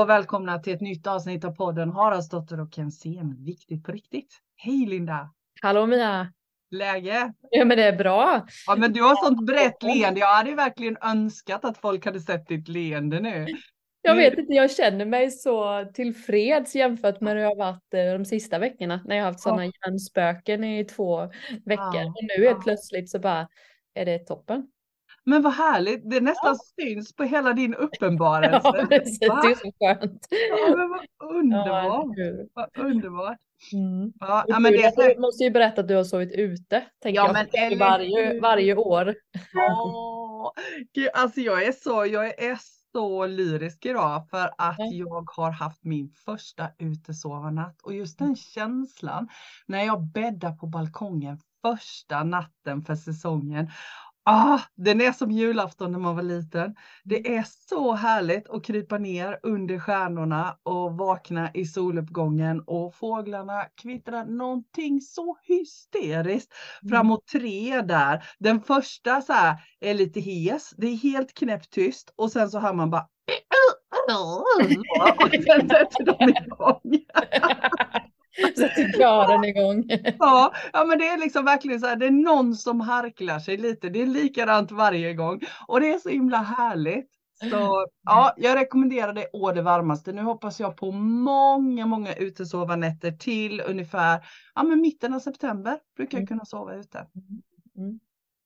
och välkomna till ett nytt avsnitt av podden Haraldsdotter och Kensén. Viktigt på riktigt. Hej Linda! Hallå Mia! Läge? Ja men det är bra. Ja men du har sånt brett leende. Jag hade verkligen önskat att folk hade sett ditt leende nu. Jag vet inte, jag känner mig så tillfreds jämfört med hur jag har varit eh, de sista veckorna när jag har haft sådana hjärnspöken i två veckor. Ja. Och nu helt Ja. plötsligt så bara är det toppen. Men vad härligt. Det nästan syns på hela din uppenbarelse. Ja precis, det Va? är så skönt. Ja, men vad Ja, underbart. Vad underbart. Mm. Ja, ja, men det. Du måste ju berätta att du har sovit ute. Tänker Ja, jag, varje, varje år. Åh, Gud, alltså jag är så, jag är så lyrisk idag för att Ja. jag har haft min första utesovarnatt och just den känslan när jag bäddar på balkongen första natten för säsongen. Ah, den är som julafton när man var liten. Det är så härligt att krypa ner under stjärnorna och vakna i soluppgången och fåglarna kvittrar någonting så hysteriskt framåt tre där. Den första så här är lite hes, det är helt knäpptyst och sen så hör man bara och sen sätter de igång. Sätter kören igång. Ja, ja, men det är liksom verkligen så här, det är någon som harklar sig lite. Det är likadant varje gång och det är så himla härligt. Så ja, jag rekommenderar det å det varmaste. Nu hoppas jag på många, många utesovarnätter till ungefär ja, men mitten av september brukar jag Mm. kunna sova ute. Mm.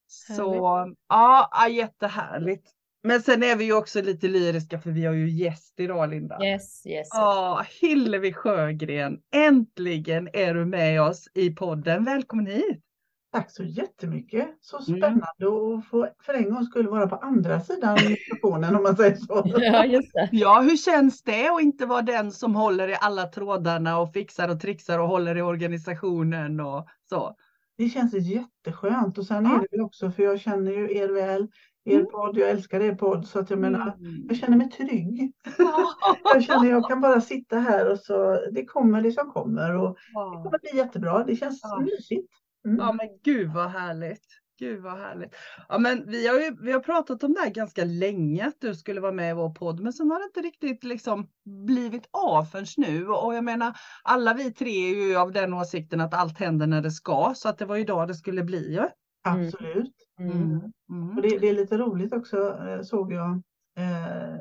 Så ja, ja, jättehärligt. Men sen är vi ju också lite lyriska för vi har ju gäst idag Linda. Yes, yes. Ja, Hillevi Sjögren, äntligen är du med oss i podden. Välkommen hit! Tack så jättemycket. Så Mm. spännande att få för en gång skulle vara på andra sidan mikrofonen om man säger så. Ja, just det. Ja, hur känns det att inte vara den som håller i alla trådarna och fixar och trixar och håller i organisationen och så? Det känns jätteskönt och sen Ja. är det väl också för jag känner ju er väl, er Mm. podd, jag älskar er podd så att jag menar, Mm. jag känner mig trygg. Jag känner jag kan bara sitta här och så det kommer det som kommer och det Ja. kommer bli jättebra. Det känns Ja. mysigt. Mm. Ja men gud vad härligt. Gud vad härligt. Ja men vi har ju vi har pratat om det här ganska länge att du skulle vara med i vår podd men sen har det inte riktigt liksom blivit av förrän nu och jag menar alla vi tre är ju av den åsikten att allt händer när det ska så att det var idag det skulle bli ju. Mm. Absolut. Mm. Mm. Och det, det är lite roligt också eh, såg jag. Eh,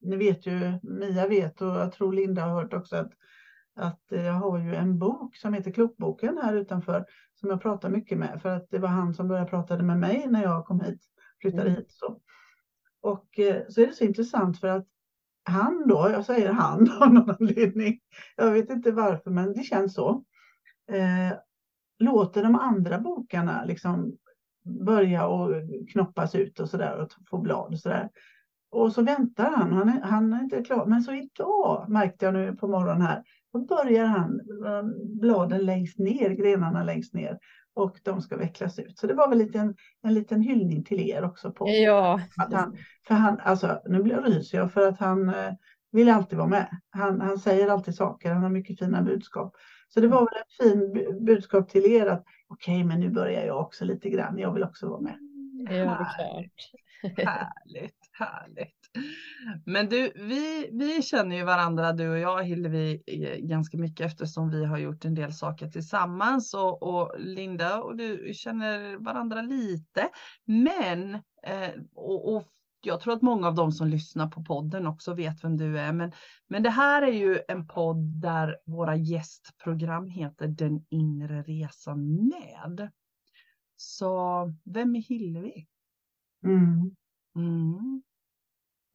ni vet ju, Mia vet och jag tror Linda har hört också att, att jag har ju en bok som heter Klokboken här utanför som jag pratar mycket med för att det var han som började prata med mig när jag kom hit, flyttade Mm. hit. Så. Och eh, så är det så intressant för att han då, jag säger han av någon anledning, jag vet inte varför men det känns så, eh, låter de andra bokarna liksom börja och knoppas ut och sådär och få blad och sådär. Och så väntar han, han är, han är inte klar. Men så idag märkte jag nu på morgonen här, då börjar han eh, bladen längst ner, grenarna längst ner och de ska vecklas ut. Så det var väl lite en, en liten hyllning till er också på Ja, att han, för han, alltså nu blir ryser jag för att han eh, vill alltid vara med. Han, han säger alltid saker, han har mycket fina budskap. Så det var väl ett fint bu- budskap till er att okej, men nu börjar jag också lite grann, jag vill också vara med. ja, det är klart. Härligt, härligt. Men du, vi, vi känner ju varandra du och jag Hillevi ganska mycket eftersom vi har gjort en del saker tillsammans och, och Linda och du känner varandra lite. Men, eh, och, och jag tror att många av de som lyssnar på podden också vet vem du är. Men, men det här är ju en podd där våra gästprogram heter Den inre resan med. Så vem är Hillevi? Mm. Mm.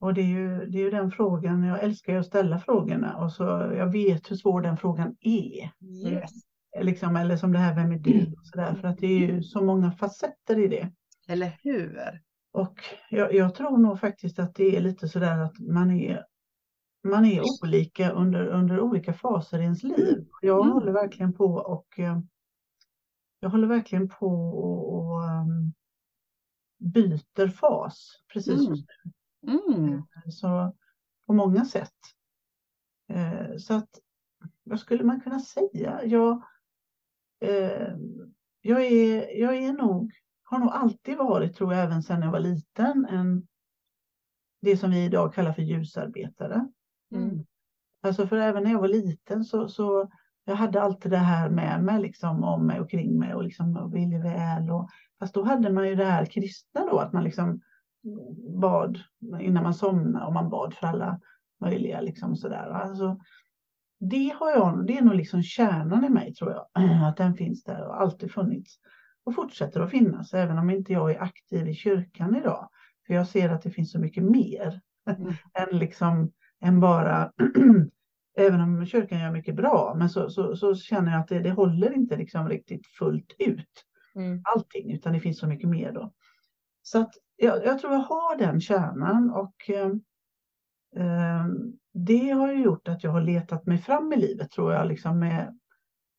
Och det är, ju, det är ju den frågan, jag älskar ju att ställa frågorna och så jag vet hur svår den frågan är. Yes. Liksom, eller som det här, vem är du? Och så där, för att det är ju så många facetter i det. Eller hur? Och jag, jag tror nog faktiskt att det är lite sådär att man är, man är olika under, under olika faser i ens liv. Jag Mm. håller verkligen på och eh, jag håller verkligen på och, och um, byter fas precis Mm. just Mm. nu. Så på många sätt. Eh, så att vad skulle man kunna säga? Jag, eh, jag, är, jag är nog, har nog alltid varit, tror jag, även sedan jag var liten, en, det som vi idag kallar för ljusarbetare. Mm. Alltså för även när jag var liten så, så jag hade alltid det här med mig, liksom om mig och kring mig och liksom ville väl. Och, fast då hade man ju det här kristna då, att man liksom bad innan man somnade och man bad för alla möjliga liksom sådär. Alltså, det har jag, det är nog liksom kärnan i mig tror jag, att den finns där och alltid funnits och fortsätter att finnas, även om inte jag är aktiv i kyrkan idag. För jag ser att det finns så mycket mer mm. än liksom än bara även om kyrkan gör mycket bra, men så, så, så känner jag att det, det håller inte liksom riktigt fullt ut mm. allting, utan det finns så mycket mer då. Så att jag, jag tror jag har den kärnan och eh, eh, det har ju gjort att jag har letat mig fram i livet tror jag, liksom med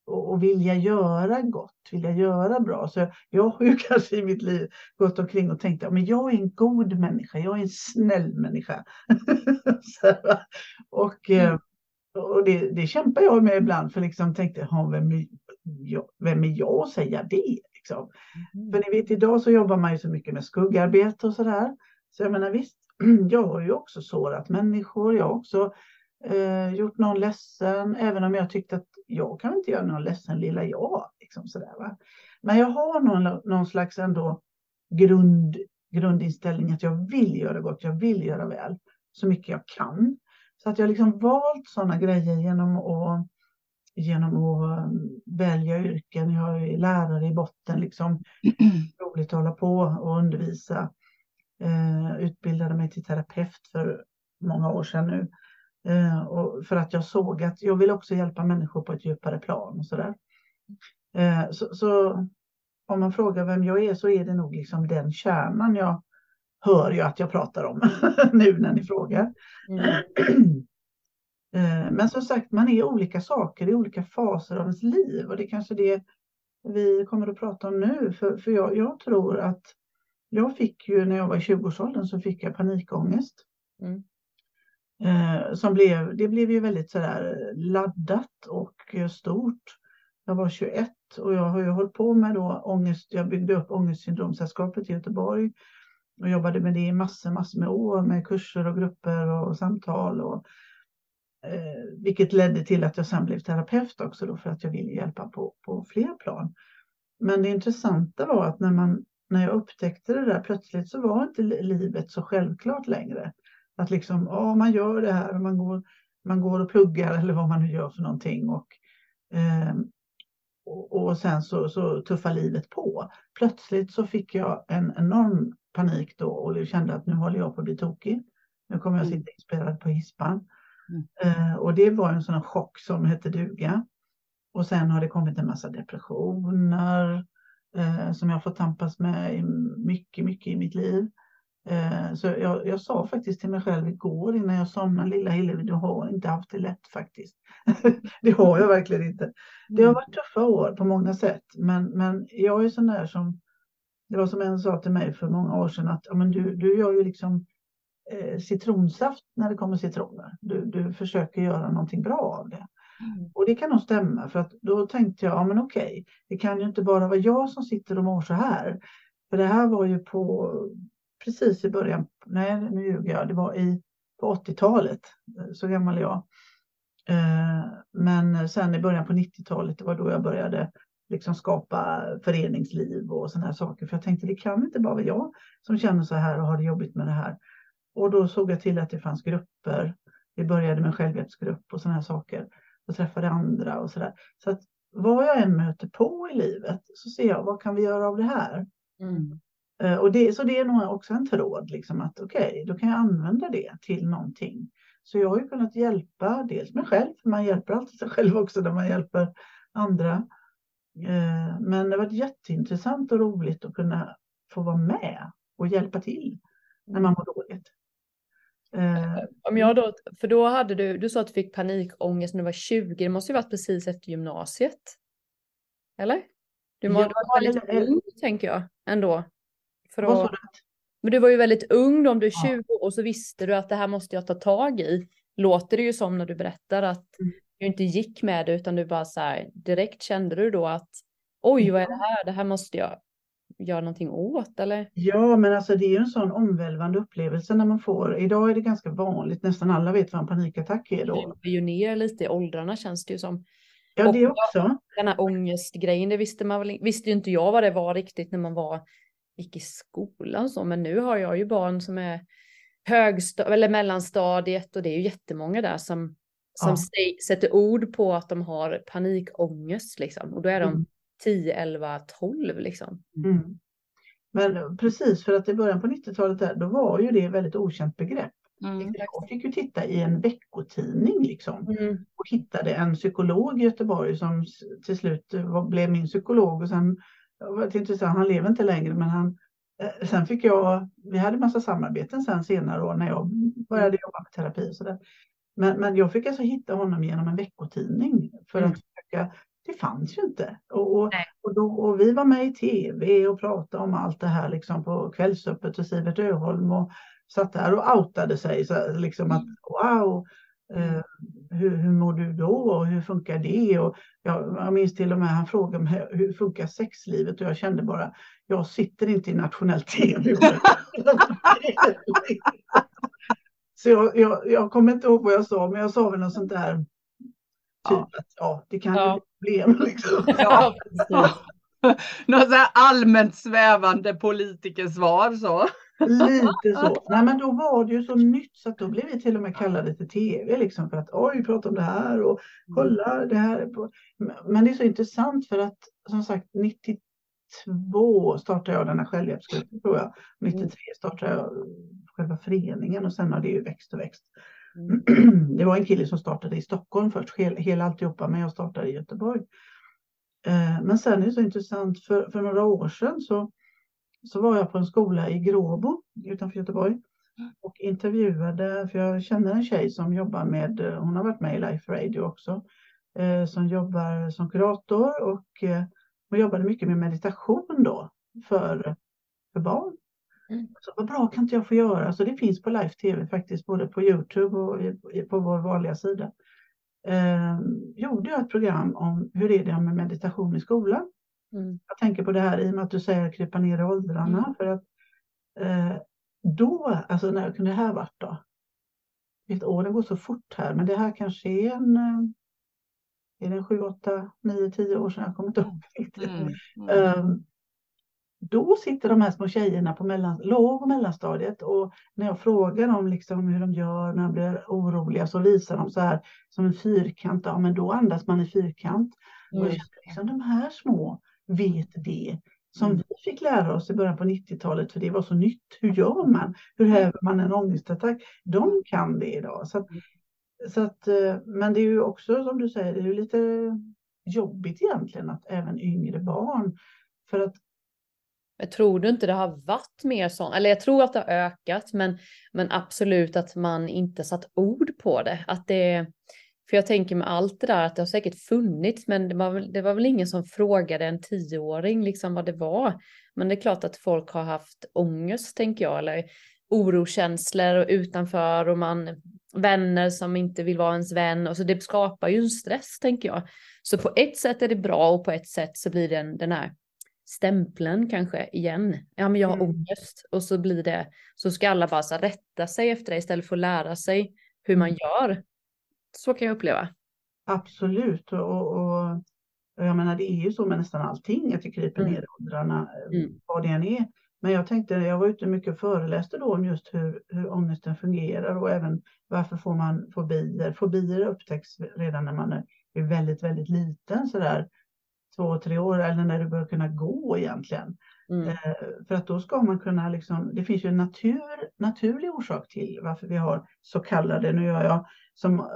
och, och vilja göra gott, vilja göra bra. Så jag har ju kanske i mitt liv gått omkring och tänkt att jag är en god människa, jag är en snäll människa. så, och mm. och det, det kämpar jag med ibland, för liksom tänkte, vem, är jag, vem är jag att säga det? Liksom. Mm. För ni vet, idag så jobbar man ju så mycket med skuggarbete och sådär. Så jag menar visst, jag har ju också sårat människor, jag har också eh, gjort någon ledsen, även om jag tyckte att jag kan inte göra någon ledsen lilla jag. Liksom sådär, va? Men jag har någon, någon slags ändå grund, grundinställning att jag vill göra gott, jag vill göra väl så mycket jag kan. Så att jag liksom valt sådana grejer genom att, genom att um, välja yrken. Jag är lärare i botten, liksom. roligt att hålla på och undervisa. Eh, utbildade mig till terapeut för många år sedan nu. Eh, och för att jag såg att jag vill också hjälpa människor på ett djupare plan och sådär. Eh, så, så, om man frågar vem jag är så är det nog liksom den kärnan jag hör ju att jag pratar om nu när ni frågar. Mm. eh, men som sagt, man är olika saker i olika faser av ens liv och det är kanske det vi kommer att prata om nu. För, för jag, jag tror att jag fick ju när jag var i 20-årsåldern så fick jag panikångest. Mm. Eh, som blev, det blev ju väldigt sådär laddat och eh, stort. Jag var 21 och jag har ju hållit på med då ångest. Jag byggde upp ångestsyndromsällskapet i Göteborg och jobbade med det i massor, massor med år med kurser och grupper och samtal. Och, eh, vilket ledde till att jag sen blev terapeut också då för att jag ville hjälpa på, på fler plan. Men det intressanta var att när, man, när jag upptäckte det där plötsligt så var inte livet så självklart längre. Att liksom, ja, man gör det här man går, man går och pluggar eller vad man nu gör för någonting. Och, eh, och, och, sen så, så tuffar livet på. Plötsligt så fick jag en enorm panik då och kände att nu håller jag på att bli tokig. Nu kommer jag mm. sitta inspirerad på hispan. Mm. Eh, och det var en sån chock som hette duga. Och sen har det kommit en massa depressioner eh, som jag fått tampas med mycket, mycket i mitt liv. Eh, så jag, jag, sa faktiskt till mig själv igår innan jag somnade, lilla Hillevi, du har inte haft det lätt faktiskt. det har jag verkligen inte. Det har mm. varit tuffa år på många sätt, men, men jag är sån där som, det var som en sa till mig för många år sedan att ja, men du, du gör ju liksom eh, citronsaft när det kommer citroner. Du, du försöker göra någonting bra av det. Mm. Och det kan nog stämma, för att då tänkte jag, ja men okej, det kan ju inte bara vara jag som sitter och mår så här. För det här var ju på precis i början, nej nu ljuger jag, det var i, på 80-talet, eh, så gammal är jag. Eh, men sen i början på 90-talet, det var då jag började liksom skapa föreningsliv och sådana här saker. För jag tänkte det kan inte bara vara jag som känner så här och har det jobbigt med det här. Och då såg jag till att det fanns grupper. Vi började med självhjälpsgrupp och sådana här saker. Och träffade andra och sådär. Så att vad jag än möter på i livet så ser jag vad kan vi göra av det här? Mm. Eh, och det, så det är nog också en tråd, liksom att okej, okay, då kan jag använda det till någonting. Så jag har ju kunnat hjälpa dels mig själv, för man hjälper alltid sig själv också när man hjälper andra. Eh, men det har varit jätteintressant och roligt att kunna få vara med och hjälpa till när man mår dåligt. Eh, Om jag då, för då hade du, du sa att du fick panikångest när du var 20, det måste ju varit precis efter gymnasiet? Eller? Du var ja, väldigt ung, tänker jag, ändå. För att... Men du var ju väldigt ung då, om du är 20 ja. och så visste du att det här måste jag ta tag i. Låter det ju som när du berättar att mm. du inte gick med det utan du bara så här direkt kände du då att oj vad är det här, det här måste jag göra någonting åt eller? Ja, men alltså det är ju en sån omvälvande upplevelse när man får. Idag är det ganska vanligt, nästan alla vet vad en panikattack är då. Det ju ner lite i åldrarna känns det ju som. Ja, det också. Den här ångestgrejen, det visste man väl, visste ju inte jag vad det var riktigt när man var, gick i skolan så, men nu har jag ju barn som är högstadiet eller mellanstadiet och det är ju jättemånga där som, som ja. sätter ord på att de har panikångest liksom. Och då är de mm. 10, 11, 12 liksom. Mm. Men precis för att i början på 90-talet där, då var ju det ett väldigt okänt begrepp. Mm. Jag fick ju titta i en veckotidning liksom mm. och hittade en psykolog i Göteborg som till slut blev min psykolog och sen var det intressant, han lever inte längre men han eh, Sen fick jag, vi hade massa samarbeten sen senare år när jag började mm. jobba med terapi och sådär. Men, men jag fick alltså hitta honom genom en veckotidning för mm. att försöka det fanns ju inte. Och, och, och, då, och, vi var med i tv och pratade om allt det här liksom på Kvällsöppet och Sivert Öholm och satt där och outade sig. Så liksom att mm. wow, eh, hur, hur mår du då och hur funkar det? Och jag, jag minns till och med han frågade mig hur funkar sexlivet och jag kände bara jag sitter inte i nationell tv. så jag, jag, jag kommer inte ihåg vad jag sa men jag sa väl något sånt där Typ ja. att ja, det kan ja. bli problem. Liksom. Ja, Något så här allmänt svävande politikersvar så. Lite så. Nej, men då var det ju så nytt så att då blev vi till och med kallade till tv liksom för att oj, prata om det här och kolla det här. Men det är så intressant för att som sagt 92 startade jag den här självhjälpsgruppen tror jag. 93 startade jag själva föreningen och sen har det ju växt och växt. Mm. Det var en kille som startade i Stockholm först, hela alltihopa, men jag startade i Göteborg. Eh, men sen är det så intressant, för, för några år sedan så, så var jag på en skola i Gråbo utanför Göteborg och intervjuade, för jag känner en tjej som jobbar med, hon har varit med i Life Radio också, eh, som jobbar som kurator och eh, hon jobbade mycket med meditation då för, för barn. Mm. Så vad bra kan inte jag få göra? Så det finns på live tv faktiskt, både på Youtube och på vår vanliga sida. Eh, gjorde jag ett program om hur är det med meditation i skolan. Mm. Jag tänker på det här i och med att du säger krypa ner i åldrarna. Mm. För att eh, då, alltså när kunde det här varit då? Ett år, det går så fort här, men det här kanske är en är det 7, 8, 9, 10 år sedan? Jag kommer inte ihåg riktigt. Mm. Mm. Um, då sitter de här små tjejerna på mellan, låg och mellanstadiet och när jag frågar dem liksom hur de gör när de blir oroliga så visar de så här som en fyrkant. Ja, men då andas man i fyrkant. Mm. Och jag liksom, de här små vet det som mm. vi fick lära oss i början på 90-talet för det var så nytt. Hur gör man? Hur häver man en ångestattack? De kan det idag. Så att, mm. så att, eh, men det är ju också som du säger, det är ju lite jobbigt egentligen att även yngre barn för att jag tror du inte det har varit mer sånt, eller jag tror att det har ökat, men, men absolut att man inte satt ord på det. Att det för jag tänker med allt det där att det har säkert funnits, men det var, det var väl ingen som frågade en tioåring liksom vad det var. Men det är klart att folk har haft ångest, tänker jag, eller orokänslor och utanför och man vänner som inte vill vara ens vän och så det skapar ju en stress, tänker jag. Så på ett sätt är det bra och på ett sätt så blir den den här stämpeln kanske igen. Ja, men jag har mm. ångest och så blir det så ska alla bara så rätta sig efter det istället för att lära sig hur man mm. gör. Så kan jag uppleva. Absolut och, och jag menar det är ju så med nästan allting att det kryper mm. ner i åldrarna eh, mm. vad det än är. Men jag tänkte, jag var ute mycket och föreläste då om just hur, hur ångesten fungerar och även varför får man fobier. Fobier upptäcks redan när man är väldigt, väldigt liten sådär två, tre år eller när du börjar kunna gå egentligen. Mm. Eh, för att då ska man kunna, liksom, det finns ju en natur, naturlig orsak till varför vi har så kallade, nu gör jag som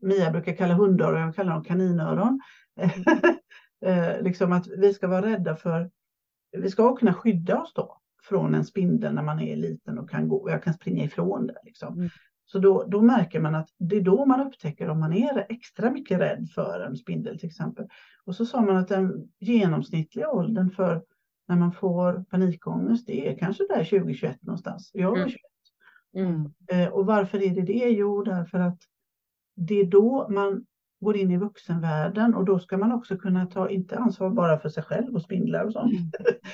Mia brukar kalla hundöron, jag kallar dem kaninöron. eh, liksom att vi ska vara rädda för, vi ska kunna skydda oss då från en spindel när man är liten och kan gå, jag kan springa ifrån det. Liksom. Mm. Så då, då märker man att det är då man upptäcker om man är extra mycket rädd för en spindel till exempel. Och så sa man att den genomsnittliga åldern för när man får panikångest det är kanske där 2021 någonstans. Jag var mm. 21. Mm. Eh, och varför är det det? Jo, därför att det är då man går in i vuxenvärlden och då ska man också kunna ta, inte ansvar bara för sig själv och spindlar och sånt,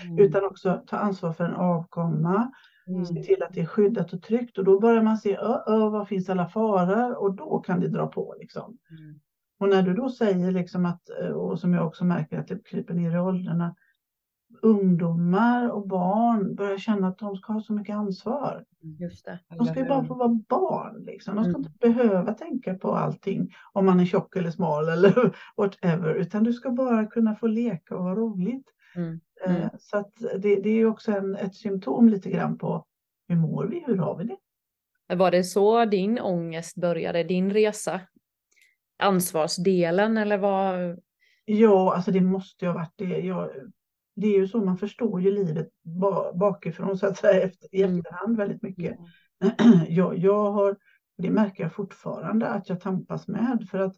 mm. utan också ta ansvar för en avkomma, mm. se till att det är skyddat och tryggt och då börjar man se, ö, ö, vad finns alla faror och då kan det dra på liksom. Mm. Och när du då säger liksom att, och som jag också märker att det kryper ner i åldrarna, ungdomar och barn börjar känna att de ska ha så mycket ansvar. Just det. De ska ju bara få vara barn. Liksom. De ska mm. inte behöva tänka på allting om man är tjock eller smal eller whatever, utan du ska bara kunna få leka och ha roligt. Mm. Mm. Eh, så att det, det är också en, ett symptom lite grann på hur mår vi, hur har vi det? Var det så din ångest började, din resa? Ansvarsdelen eller vad? Ja, alltså det måste ju ha varit det. Jag, det är ju så man förstår ju livet bakifrån så att säga efter, i mm. efterhand väldigt mycket. Mm. Jag, jag har, det märker jag fortfarande att jag tampas med för att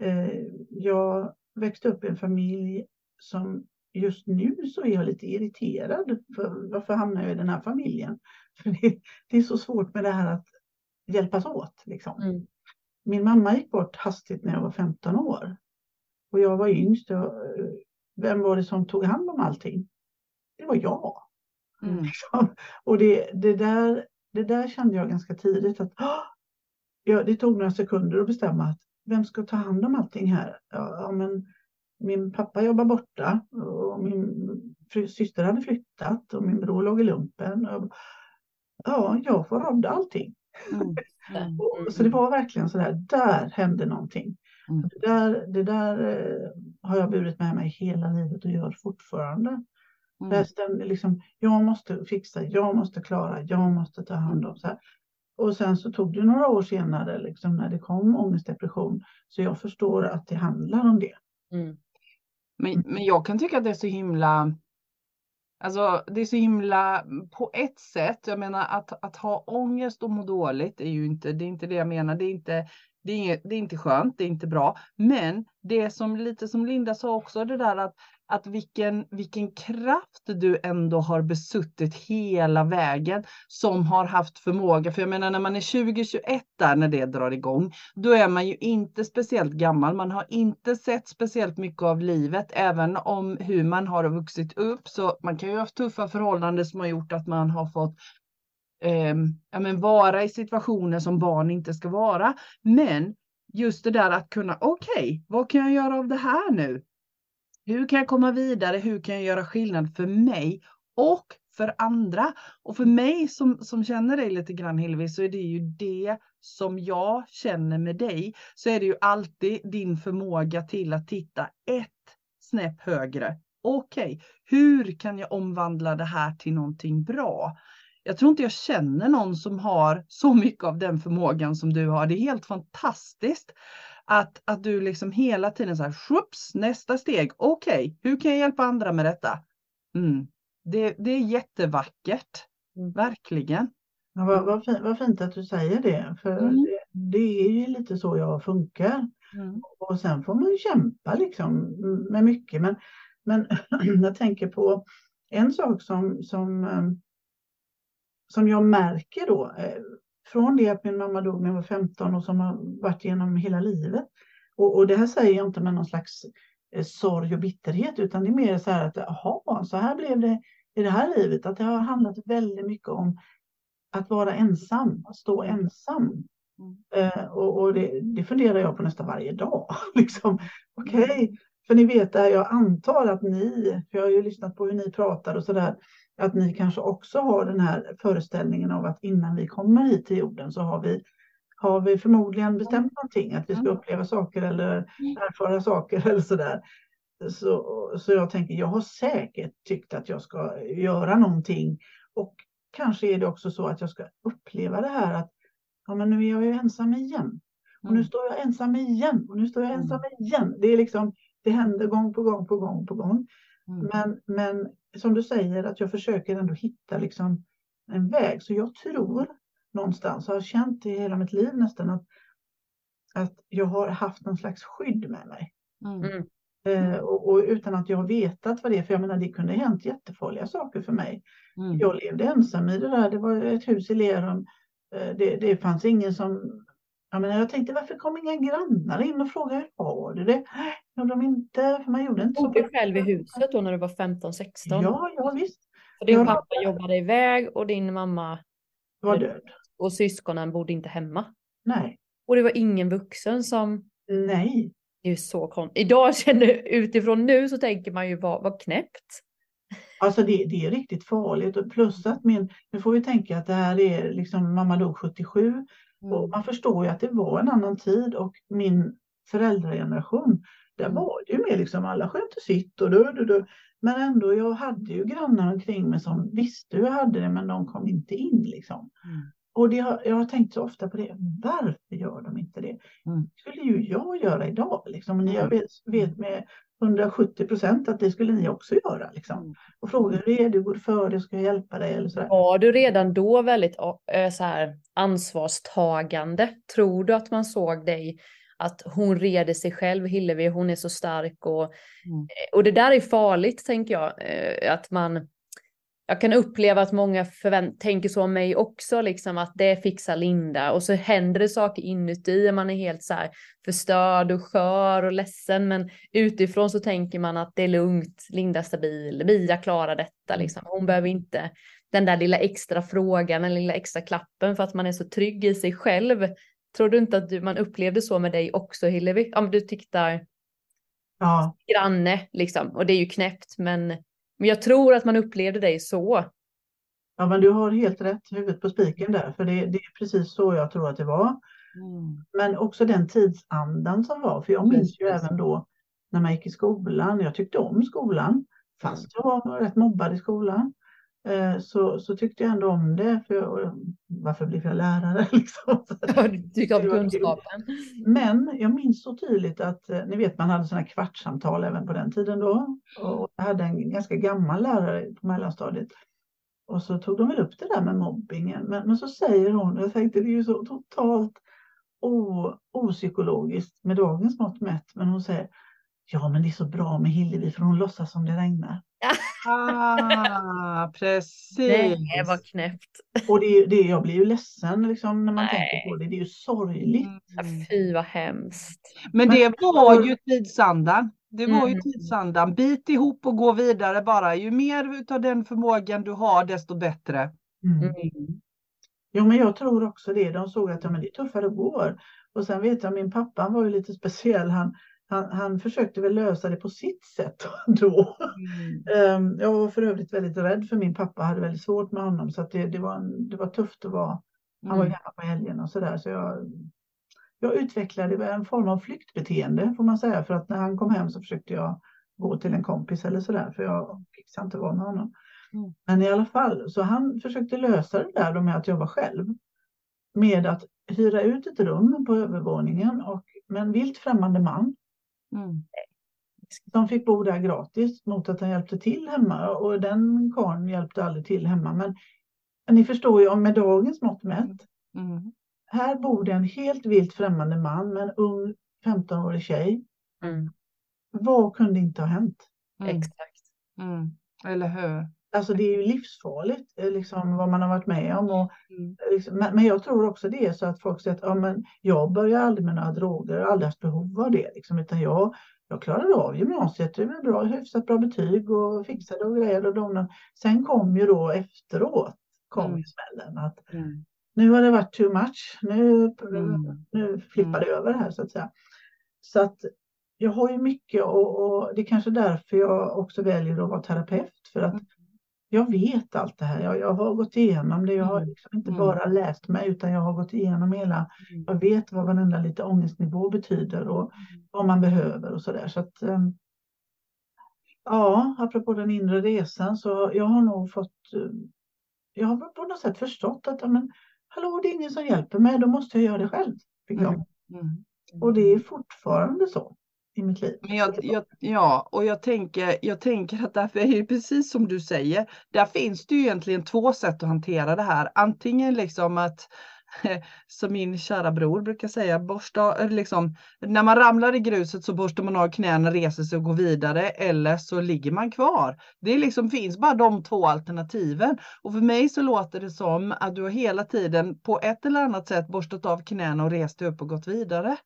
eh, jag växte upp i en familj som just nu så är jag lite irriterad. För varför hamnar jag i den här familjen? För det, det är så svårt med det här att hjälpas åt. Liksom. Mm. Min mamma gick bort hastigt när jag var 15 år. Och jag var yngst. Jag, vem var det som tog hand om allting? Det var jag. Mm. Och det, det, där, det där kände jag ganska tidigt att ja, det tog några sekunder att bestämma att vem ska ta hand om allting här? Ja, men min pappa jobbar borta och min syster hade flyttat och min bror låg i lumpen. Och, ja, jag får rodda allting. Mm. Mm. så det var verkligen så där, där hände någonting. Mm. Det där, det där eh, har jag burit med mig hela livet och gör fortfarande. Mm. Resten, liksom, jag måste fixa, jag måste klara, jag måste ta hand om. Så här. Och sen så tog det några år senare liksom, när det kom ångestdepression. Så jag förstår att det handlar om det. Mm. Men, men jag kan tycka att det är så himla Alltså det är så himla på ett sätt. Jag menar att, att ha ångest och må dåligt är ju inte, det är inte det jag menar. Det är inte, det är, inget, det är inte skönt, det är inte bra. Men det som lite som Linda sa också, det där att, att vilken, vilken kraft du ändå har besuttit hela vägen som har haft förmåga. För jag menar när man är 2021 där när det drar igång, då är man ju inte speciellt gammal. Man har inte sett speciellt mycket av livet, även om hur man har vuxit upp. Så man kan ju ha haft tuffa förhållanden som har gjort att man har fått eh, ja, men vara i situationer som barn inte ska vara. Men just det där att kunna, okej, okay, vad kan jag göra av det här nu? Hur kan jag komma vidare? Hur kan jag göra skillnad för mig och för andra? Och för mig som, som känner dig lite grann Hillevi så är det ju det som jag känner med dig. Så är det ju alltid din förmåga till att titta ett snäpp högre. Okej, okay, hur kan jag omvandla det här till någonting bra? Jag tror inte jag känner någon som har så mycket av den förmågan som du har. Det är helt fantastiskt att, att du liksom hela tiden så här, shups, nästa steg, okej, okay, hur kan jag hjälpa andra med detta? Mm. Det, det är jättevackert, mm. verkligen. Ja, vad, vad, fint, vad fint att du säger det, för mm. det, det, är ju lite så jag funkar. Mm. Och sen får man kämpa liksom med mycket. Men, men jag tänker på en sak som, som um, som jag märker då, eh, från det att min mamma dog när jag var 15 och som har varit genom hela livet. Och, och det här säger jag inte med någon slags eh, sorg och bitterhet, utan det är mer så här att, jaha, så här blev det i det här livet, att det har handlat väldigt mycket om att vara ensam, att stå ensam. Mm. Eh, och, och det, det, funderar jag på nästan varje dag. liksom, Okej, okay. för ni vet, jag antar att ni, för jag har ju lyssnat på hur ni pratar och sådär, att ni kanske också har den här föreställningen av att innan vi kommer hit till jorden så har vi, har vi förmodligen bestämt mm. någonting, att vi ska mm. uppleva saker eller mm. erfara saker eller sådär. Så, så jag tänker, jag har säkert tyckt att jag ska göra någonting och kanske är det också så att jag ska uppleva det här att ja, men nu är jag ju ensam igen. Och nu står jag ensam igen och nu står jag ensam igen. Det är liksom, det händer gång på gång på gång på gång. Mm. Men, men som du säger, att jag försöker ändå hitta liksom en väg. Så jag tror någonstans, har känt i hela mitt liv nästan, att, att jag har haft någon slags skydd med mig. Mm. mm. Eh, och, och, utan att jag har vetat vad det är, för jag menar det kunde hänt jättefarliga saker för mig. Mm. Jag levde ensam i det där, det var ett hus i Lerum. Eh, det, det fanns ingen som jag, menar, jag tänkte varför kom inga grannar in och frågade hur jag du det? Gjorde de inte, för man gjorde inte så. Du bodde själv i huset då när du var 15-16? Ja, ja visst. Och din pappa jobbade iväg och din mamma var död. Och syskonen bodde inte hemma? Nej. Och det var ingen vuxen som... Nej. Det är ju så konstigt. Idag känner utifrån nu så tänker man ju vad, vad knäppt. Alltså det, det är riktigt farligt och plus att min, nu får vi tänka att det här är liksom, mamma dog 77 mm. och man förstår ju att det var en annan tid och min föräldrageneration, där mm. var det ju mer liksom alla skötte sitt och du, du, du. Men ändå, jag hade ju grannar omkring mig som visste hur jag hade det men de kom inte in liksom. Mm. Och det har, jag har tänkt så ofta på det, varför gör de inte det? Mm. skulle ju jag göra idag liksom. Och jag vet, vet med 170 procent att det skulle ni också göra. Liksom. Mm. Och frågar hur är det, går för det, ska jag hjälpa dig? Eller sådär. Var du redan då väldigt så här, ansvarstagande? Tror du att man såg dig att hon reder sig själv, Hillevi, hon är så stark och, mm. och det där är farligt tänker jag, att man jag kan uppleva att många tänker så om mig också, liksom att det fixar Linda och så händer det saker inuti, man är helt så här förstörd och skör och ledsen, men utifrån så tänker man att det är lugnt, Linda är stabil, Mia klarar detta, mm. liksom. hon behöver inte den där lilla extra frågan, den lilla extra klappen för att man är så trygg i sig själv. Tror du inte att du, man upplevde så med dig också Hillevi? Om du tittar ja. granne liksom, och det är ju knäppt, men men jag tror att man upplevde dig så. Ja, men du har helt rätt, huvudet på spiken där, för det, det är precis så jag tror att det var. Mm. Men också den tidsandan som var, för jag minns ju även då när man gick i skolan, jag tyckte om skolan, fast jag var rätt mobbad i skolan. Eh, så, så tyckte jag ändå om det. För jag, varför blev jag lärare? Liksom. du tyckte om kunskapen. Men jag minns så tydligt att, eh, ni vet man hade sådana kvartssamtal även på den tiden då. Och jag hade en ganska gammal lärare på mellanstadiet. Och så tog de väl upp det där med mobbingen. Men, men så säger hon, jag tänkte det är ju så totalt o, opsykologiskt med dagens mått mätt. Men hon säger, ja men det är så bra med Hillevi för hon låtsas som det regnar. Ah, precis. Det var knäppt. Och det, det, jag blir ju ledsen liksom, när man Nej. tänker på det. Det är ju sorgligt. Mm. Fy vad hemskt. Men det var ju tidsandan. Det var ju mm. tidsandan. Bit ihop och gå vidare bara. Ju mer av den förmågan du har, desto bättre. Mm. Mm. Jo, men jag tror också det. De såg att ja, men det är tuffare går. Och sen vet jag, min pappa var ju lite speciell. Han, han, han försökte väl lösa det på sitt sätt då. Mm. Ehm, jag var för övrigt väldigt rädd för min pappa, hade väldigt svårt med honom så det, det, var, en, det var tufft att vara. Han mm. var hemma på helgen och sådär så jag, jag utvecklade en form av flyktbeteende får man säga för att när han kom hem så försökte jag gå till en kompis eller sådär för jag fixade inte vara med honom. Mm. Men i alla fall, så han försökte lösa det där med att jobba själv. Med att hyra ut ett rum på övervåningen och med en vilt främmande man Mm. De fick bo där gratis mot att han hjälpte till hemma och den karln hjälpte aldrig till hemma. Men, ni förstår ju, med dagens mått mätt. Mm. Här bor det en helt vilt främmande man med en ung 15-årig tjej. Mm. Vad kunde inte ha hänt? Mm. Exakt. Mm. Eller hur? Alltså det är ju livsfarligt eh, liksom, vad man har varit med om. Och, mm. liksom, men, men, jag tror också det är så att folk säger att ja, men jag börjar aldrig med några droger, har aldrig haft behov av det. Liksom, utan jag, jag klarade av gymnasiet, var bra, hyfsat bra betyg och fixade och grejer. Och de, sen kom ju då efteråt kom mm. smällen. Att, mm. Nu har det varit too much, nu, mm. nu flippar det över här så att säga. Så att jag har ju mycket och, och det är kanske därför jag också väljer att vara terapeut. För att mm jag vet allt det här. Jag, jag har gått igenom det. Jag har mm. liksom inte mm. bara läst mig utan jag har gått igenom hela. Mm. Jag vet vad varenda lite ångestnivå betyder och mm. vad man behöver och så där. Så att, um, ja, apropå den inre resan så jag har nog fått. Um, jag har på något sätt förstått att men, hallå, det är ingen som hjälper mig. Då måste jag göra det själv. Fick jag. Mm. Och det är fortfarande så i mitt liv. Men jag, jag, ja, och jag tänker, jag tänker att därför är det precis som du säger. Där finns det ju egentligen två sätt att hantera det här. Antingen liksom att som min kära bror brukar säga, borsta, liksom, när man ramlar i gruset så borstar man av knäna, reser sig och går vidare eller så ligger man kvar. Det liksom finns bara de två alternativen och för mig så låter det som att du har hela tiden på ett eller annat sätt borstat av knäna och rest dig upp och gått vidare.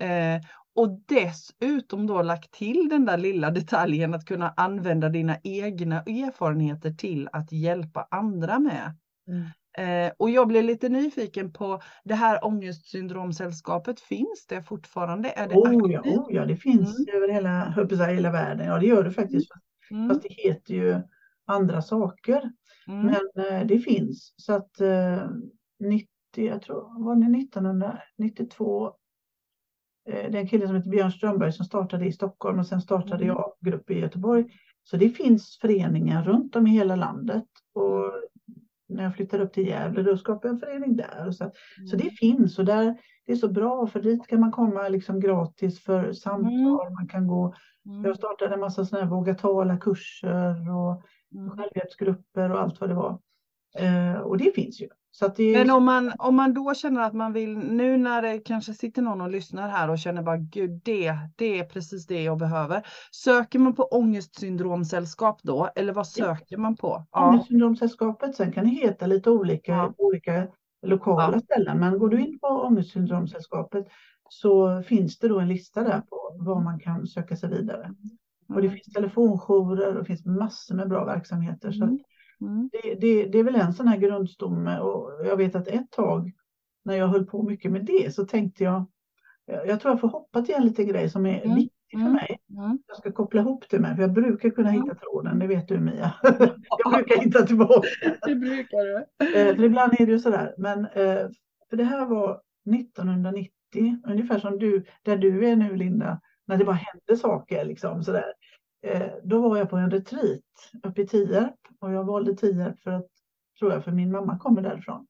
Eh, och dessutom då lagt till den där lilla detaljen att kunna använda dina egna erfarenheter till att hjälpa andra med. Mm. Eh, och jag blev lite nyfiken på det här ångestsyndromsällskapet, finns det fortfarande? Är det oh, ja, oh ja, det finns mm. över hela, säga, hela världen. Ja, det gör det faktiskt. Mm. Fast det heter ju andra saker. Mm. Men eh, det finns. Så att eh, 90, jag tror, var det 1992 det är en kille som heter Björn Strömberg som startade i Stockholm och sen startade mm. jag grupp i Göteborg. Så det finns föreningar runt om i hela landet. Och när jag flyttade upp till Gävle då skapade jag en förening där. Och så, mm. så det finns och där, det är så bra för dit kan man komma liksom gratis för samtal. Mm. Man kan gå, mm. Jag startade en massa sådana här våga tala-kurser och mm. självhjälpsgrupper och allt vad det var. Eh, och det finns ju. Det... Men om man, om man då känner att man vill, nu när det kanske sitter någon och lyssnar här och känner bara gud det, det är precis det jag behöver. Söker man på ångestsyndromsällskap då eller vad söker man på? Ja. Ångestsyndromsällskapet, sen kan det heta lite olika, ja. olika lokala ja. ställen. Men går du in på ångestsyndromsällskapet så finns det då en lista där på var man kan söka sig vidare. Mm. Och det finns telefonjourer och det finns massor med bra verksamheter. Så mm. Mm. Det, det, det, är väl en sån här grundstomme och jag vet att ett tag när jag höll på mycket med det så tänkte jag, jag tror jag får hoppa till en liten grej som är mm. viktig för mm. mig. Mm. Jag ska koppla ihop det med, för jag brukar kunna mm. hitta tråden, det vet du Mia. jag brukar hitta tillbaka. det brukar du. Eh, för ibland är det ju sådär, men eh, för det här var 1990, ungefär som du, där du är nu Linda, när det bara hände saker liksom sådär. Eh, då var jag på en retreat uppe i Tierp och jag valde Tierp för att, tror jag, för min mamma kommer därifrån.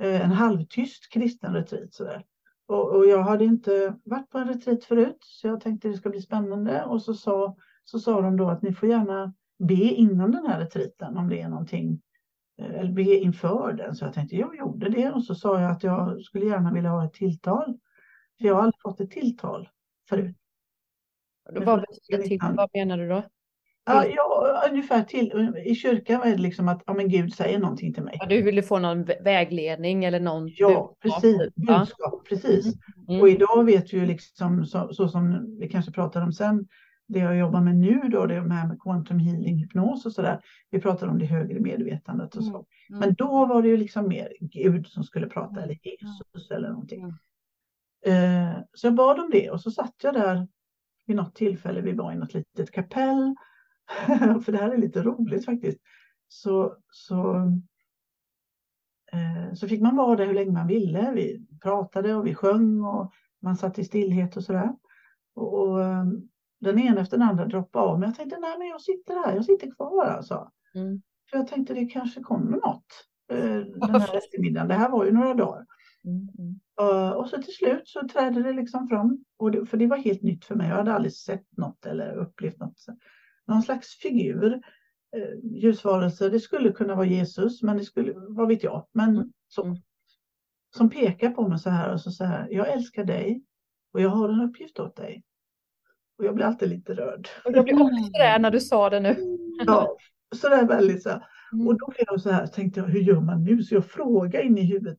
Eh, en halvtyst kristen retreat sådär. Och, och, jag hade inte varit på en retreat förut så jag tänkte det ska bli spännande och så sa, så sa de då att ni får gärna be innan den här retreaten om det är någonting eh, eller be inför den. Så jag tänkte jag gjorde det och så sa jag att jag skulle gärna vilja ha ett tilltal. För jag har aldrig fått ett tilltal förut. Vad betyder till? Vad menar du då? Ja, ja, ungefär till. I kyrkan är det liksom att ja, men Gud säger någonting till mig. Ja, du ville få någon vägledning eller någon Ja, budskap. precis. Typ, budskap, precis. Mm. mm. Och idag vet vi ju liksom så, så, som vi kanske pratar om sen, det jag jobbar med nu då, det är de här med quantum healing, hypnos och sådär. Vi pratar om det högre medvetandet och så. Mm. Mm. Men då var det ju liksom mer Gud som skulle prata eller mm. Jesus eller någonting. Uh, så jag bad om det och så satt jag där vid något tillfälle, vi var i något litet kapell, för det här är lite roligt faktiskt, så, så, eh, så fick man vara där hur länge man ville. Vi pratade och vi sjöng och man satt i stillhet och sådär. Och, och eh, den ena efter den andra droppade av, men jag tänkte nej men jag sitter här, jag sitter kvar alltså. Mm. För jag tänkte det kanske kommer något eh, den här eftermiddagen. Det här var ju några dagar. Mm. Uh, och så till slut så trädde det liksom fram, och det, för det var helt nytt för mig. Jag hade aldrig sett något eller upplevt något. Någon slags figur, uh, ljusvarelse. Det skulle kunna vara Jesus, men det skulle, vad vet jag. Men mm. så. Mm. Som pekar på mig så här och så, så här. Jag älskar dig och jag har en uppgift åt dig. Och jag blir alltid lite rörd. Och jag blir också det när du sa det nu. ja, så där väldigt så. Mm. Och då blev jag så här, tänkte jag, hur gör man nu? Så jag frågade in i huvudet,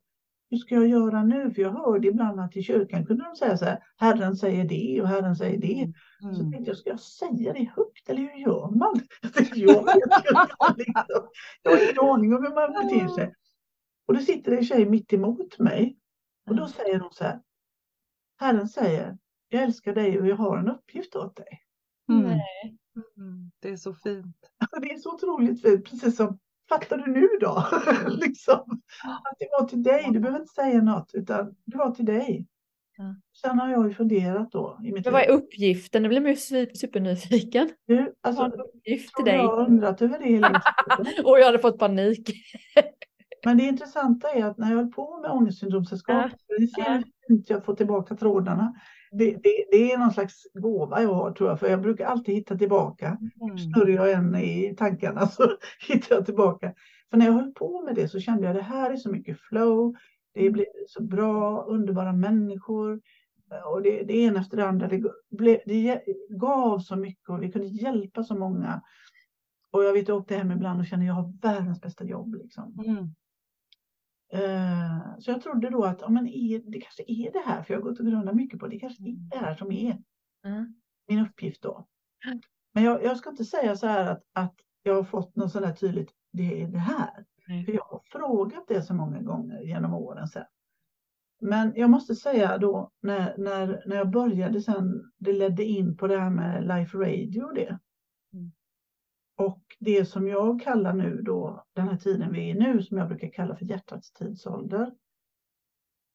hur ska jag göra nu? För jag hörde ibland att i kyrkan kunde de säga så här, Herren säger det och Herren säger det. Mm. Så tänkte jag, ska jag säga det högt eller hur gör man? Jag, tänkte, jag, jag har ingen aning om hur man beter sig. Och då sitter det en tjej mitt emot mig och då säger hon så här, Herren säger, jag älskar dig och jag har en uppgift åt dig. Mm. Mm. Det är så fint. Det är så otroligt fint, precis som fattar du nu då? liksom. Att det var till dig, du behöver inte säga något, utan det var till dig. Ja. Sen har jag ju funderat då. I mitt Men vad är uppgiften? Nu blir man ju supernyfiken. Du, alltså, vad uppgift till dig? Jag har undrat över det Och jag hade fått panik. Men det intressanta är att när jag höll på med ångestsyndromsällskap, ja. det ser ja. inte jag får tillbaka trådarna det, det, det, är någon slags gåva jag har tror jag, för jag brukar alltid hitta tillbaka. Mm. Snurrar jag en i tankarna så hittar jag tillbaka. För när jag höll på med det så kände jag att det här är så mycket flow, det mm. blir så bra, underbara människor. Och det, det ena efter det andra, det, blev, det gav så mycket och vi kunde hjälpa så många. Och jag vet åkte hem ibland och att jag har världens bästa jobb. Liksom. Mm. Eh, så jag trodde då att ja, men är, det kanske är det här, för jag har gått och grundat mycket på det, kanske är det här som är Mm. min uppgift då. Men jag, jag ska inte säga så här att, att jag har fått något sådär tydligt, det är det här. Nej. För jag har frågat det så många gånger genom åren sen. Men jag måste säga då när, när, när jag började sen, det ledde in på det här med Life Radio och det. Mm. Och det som jag kallar nu då, den här tiden vi är i nu, som jag brukar kalla för hjärtats tidsålder.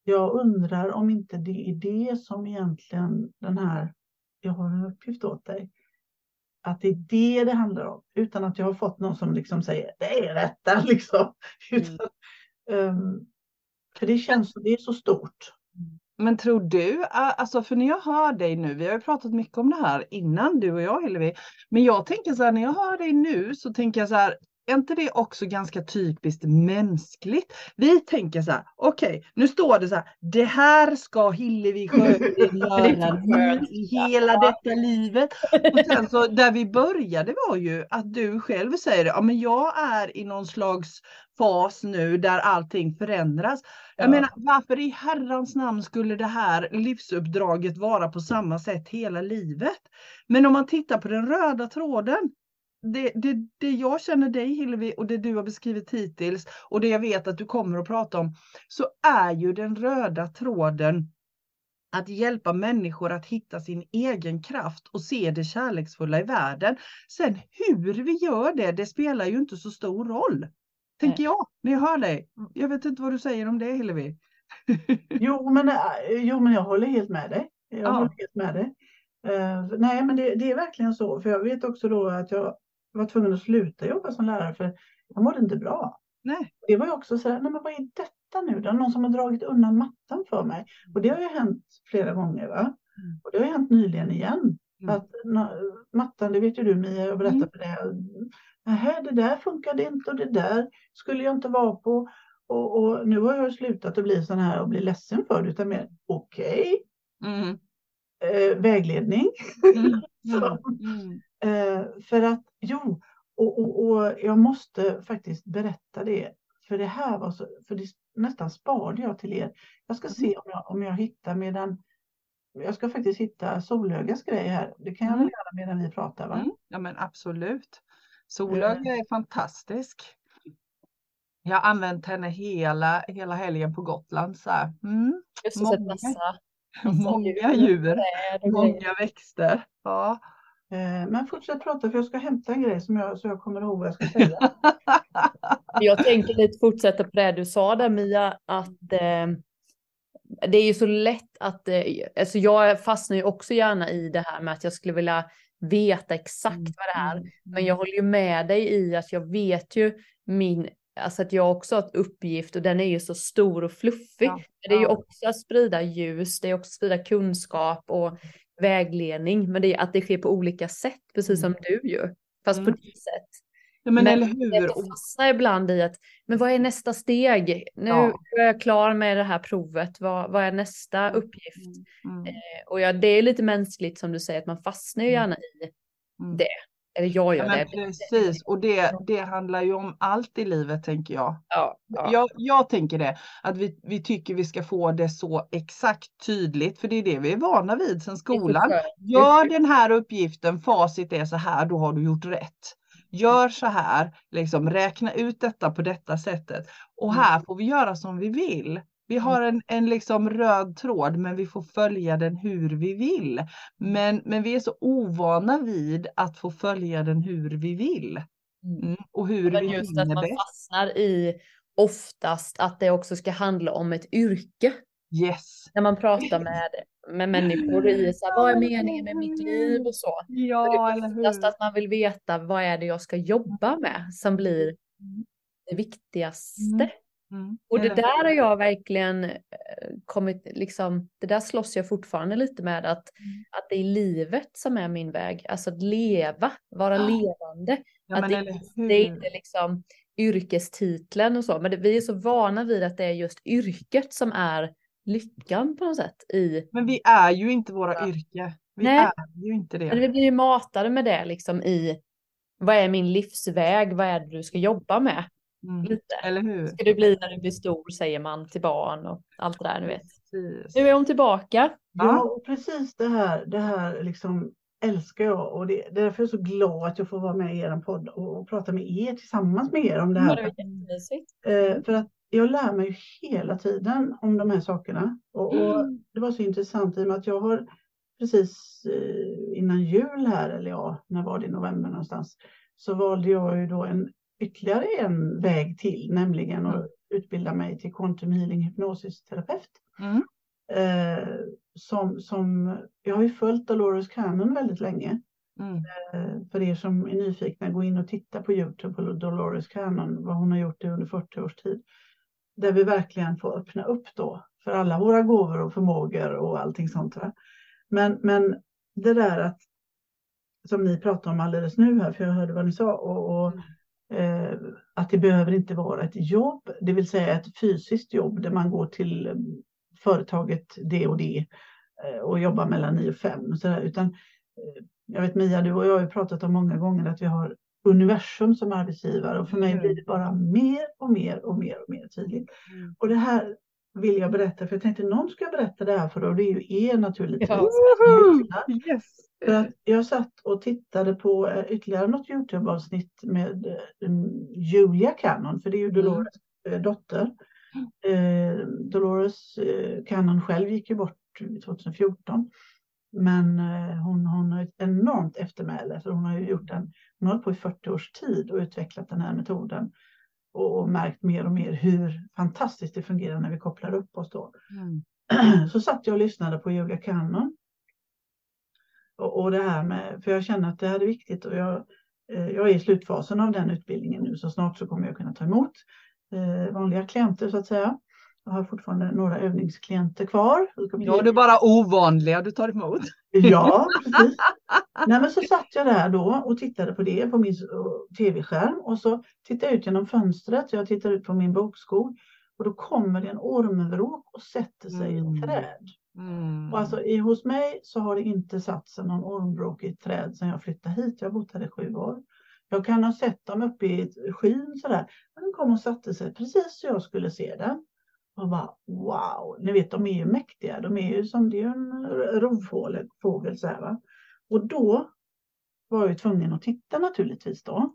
Jag undrar om inte det är det som egentligen den här, jag har en uppgift åt dig, att det är det det handlar om, utan att jag har fått någon som liksom säger det är detta liksom. Utan, ehm, för det känns, det är så stort. Men tror du, alltså för när jag hör dig nu, vi har ju pratat mycket om det här innan du och jag Hillevi, men jag tänker så här när jag hör dig nu så tänker jag så här, är inte det också ganska typiskt mänskligt? Vi tänker så här, okej, nu står det så här, det här ska Hillevi Sjögren göra i hela detta livet. Och sen så där vi började var ju att du själv säger, ja men jag är i någon slags fas nu där allting förändras. Jag Ja. menar, varför i herrans namn skulle det här livsuppdraget vara på samma sätt hela livet? Men om man tittar på den röda tråden, det, det, det jag känner dig Hillevi och det du har beskrivit hittills och det jag vet att du kommer att prata om, så är ju den röda tråden att hjälpa människor att hitta sin egen kraft och se det kärleksfulla i världen. Sen hur vi gör det, det spelar ju inte så stor roll. Tänker jag, när jag hör dig. Jag vet inte vad du säger om det Hillevi. Jo men, äh, jo, men jag håller helt med dig. Jag Ja. håller helt med dig. Eh, nej, men det, det är verkligen så. För jag vet också då att jag var tvungen att sluta jobba som lärare för jag mådde inte bra. Nej. Det var ju också så här, nej men vad är detta nu? Det är någon som har dragit undan mattan för mig. Och det har ju hänt flera gånger. Va? Mm. Och det har ju hänt nyligen igen. Mm. Att mattan, det vet ju du Mia, jag berättade Mm. för det. Nähä, det där funkade inte och det där skulle jag inte vara på. Och, och nu har jag slutat att bli sån här och bli ledsen för det, utan mer okej, Mm. eh, vägledning. Mm. Så, Mm. eh, för att, jo, och, och, och jag måste faktiskt berätta det. För det här var så, för det nästan sparade jag till er. Jag ska se om jag, om jag hittar medan, jag ska faktiskt hitta Solögas grej här. Det kan jag väl Mm. göra medan vi pratar va? Mm. Ja men absolut. Solöga är fantastisk. Jag har använt henne hela, hela helgen på Gotland. Så här. Mm. Just att Många. massa, Många djur. många växter. Ja. Eh, men fortsätt prata för jag ska hämta en grej som jag, så jag kommer ihåg vad jag ska säga. Jag tänker lite fortsätta på det du sa där Mia, att eh, det är ju så lätt att, eh, alltså jag fastnar ju också gärna i det här med att jag skulle vilja veta exakt vad det är. Men jag håller ju med dig i att jag vet ju min, alltså att jag också har ett uppgift och den är ju så stor och fluffig. Ja, Men det är ju ja. också att sprida ljus, det är också att sprida kunskap och vägledning. Men det är att det sker på olika sätt, precis som du ju. Fast Mm. på ditt sätt. Ja, men, eller det hur? är att fastna ibland i att, men vad är nästa steg? Nu Ja. är jag klar med det här provet, vad, vad är nästa uppgift? Mm, Och ja, det är lite mänskligt som du säger, att man fastnar ju gärna i, mm. det. Eller jag gör Ja, det. precis, och det, det handlar ju om allt i livet tänker jag. Ja, ja. Jag, jag tänker det, att vi, vi tycker vi ska få det så exakt tydligt, för det är det vi är vana vid sedan skolan. Gör den här uppgiften, facit är så här, då har du gjort rätt. Gör så här, liksom räkna ut detta på detta sättet. Och Mm. här får vi göra som vi vill. Vi har en, en liksom röd tråd, men vi får följa den hur vi vill. Men, men vi är så ovana vid att få följa den hur vi vill. Mm. Mm. Och hur Men vi just att man bäst. fastnar i oftast att det också ska handla om ett yrke. Yes. När man pratar med, med människor i så här, vad är meningen med mitt liv och så. Ja, eller hur. att man vill veta vad är det jag ska jobba med som blir det viktigaste. Mm. Och det där har jag verkligen eh, kommit, liksom, det där slåss jag fortfarande lite med att, Mm. att det är livet som är min väg. Alltså att leva, vara Ja. levande. Ja, att men det, det är inte liksom yrkestiteln och så, men det, vi är så vana vid att det är just yrket som är lyckan på något sätt i, Men vi är ju inte våra Ja. yrke. Vi Nej. är ju inte men det. vi blir ju matade med det liksom i vad är min livsväg, vad är det du ska jobba med? Mm. Lite. Eller hur? Ska du bli när du blir stor säger man till barn och allt det där du vet. Precis. Nu är hon tillbaka. Ja, och precis det här, det här liksom älskar jag och det, det är därför jag är så glad att jag får vara med i er podd och, och prata med er tillsammans med er om det här. Det eh, för att jag lär mig hela tiden om de här sakerna och, och mm. det var så intressant i och med att jag har precis eh, innan jul här, eller ja, när var det i november någonstans, så valde jag ju då en ytterligare en väg till, nämligen att mm. utbilda mig till quantum healing hypnosisterapeut. Mm. Eh, som, som, jag har ju följt Dolores Cannon väldigt länge. Mm. Eh, för er som är nyfikna, gå in och titta på Youtube på Dolores Cannon, vad hon har gjort det under 40 års tid. Där vi verkligen får öppna upp då för alla våra gåvor och förmågor och allting sånt. Va? Men, men det där att, som ni pratade om alldeles nu här, för jag hörde vad ni sa, och, och eh, att det behöver inte vara ett jobb, det vill säga ett fysiskt jobb där man går till mm, företaget det och det eh, och jobbar mellan 9 och 5. Och så där, utan, eh, jag vet Mia, du och jag har ju pratat om många gånger att vi har universum som arbetsgivare och för mig mm. blir det bara mer och mer och mer och mer tydligt. Mm. Och det här vill jag berätta, för jag tänkte någon ska berätta det här för och det är ju er naturligtvis. Ja. Yes. Jag satt och tittade på eh, ytterligare något Youtube-avsnitt med eh, Julia Cannon, för det är ju mm. Dolores mm. dotter. Eh, Dolores Cannon själv gick ju bort 2014. Men hon, hon har ett enormt eftermäle, för hon har ju gjort en, hon har hållit på i 40 års tid och utvecklat den här metoden och märkt mer och mer hur fantastiskt det fungerar när vi kopplar upp oss då. Mm. Så satt jag och lyssnade på Julia Cannon. Och, och det här med, för jag känner att det här är viktigt och jag, eh, jag är i slutfasen av den utbildningen nu så snart så kommer jag kunna ta emot eh, vanliga klienter så att säga. Jag har fortfarande några övningsklienter kvar. Ja, det är bara ovanliga du tar emot. Ja, precis. Nej, men så satt jag där då och tittade på det på min tv-skärm och så tittade jag ut genom fönstret. Jag tittar ut på min bokskog och då kommer det en ormvråk och sätter sig mm. i ett träd. Mm. Och alltså i, hos mig så har det inte satt sig någon ormvråk i ett träd sedan jag flyttade hit. Jag har bott här i sju år. Jag kan ha sett dem uppe i ett skyn sådär. Men den kom och satte sig precis så jag skulle se den. Och bara wow, ni vet de är ju mäktiga. De är ju som det är en rovfågel så här va. Och då var jag ju tvungen att titta naturligtvis då.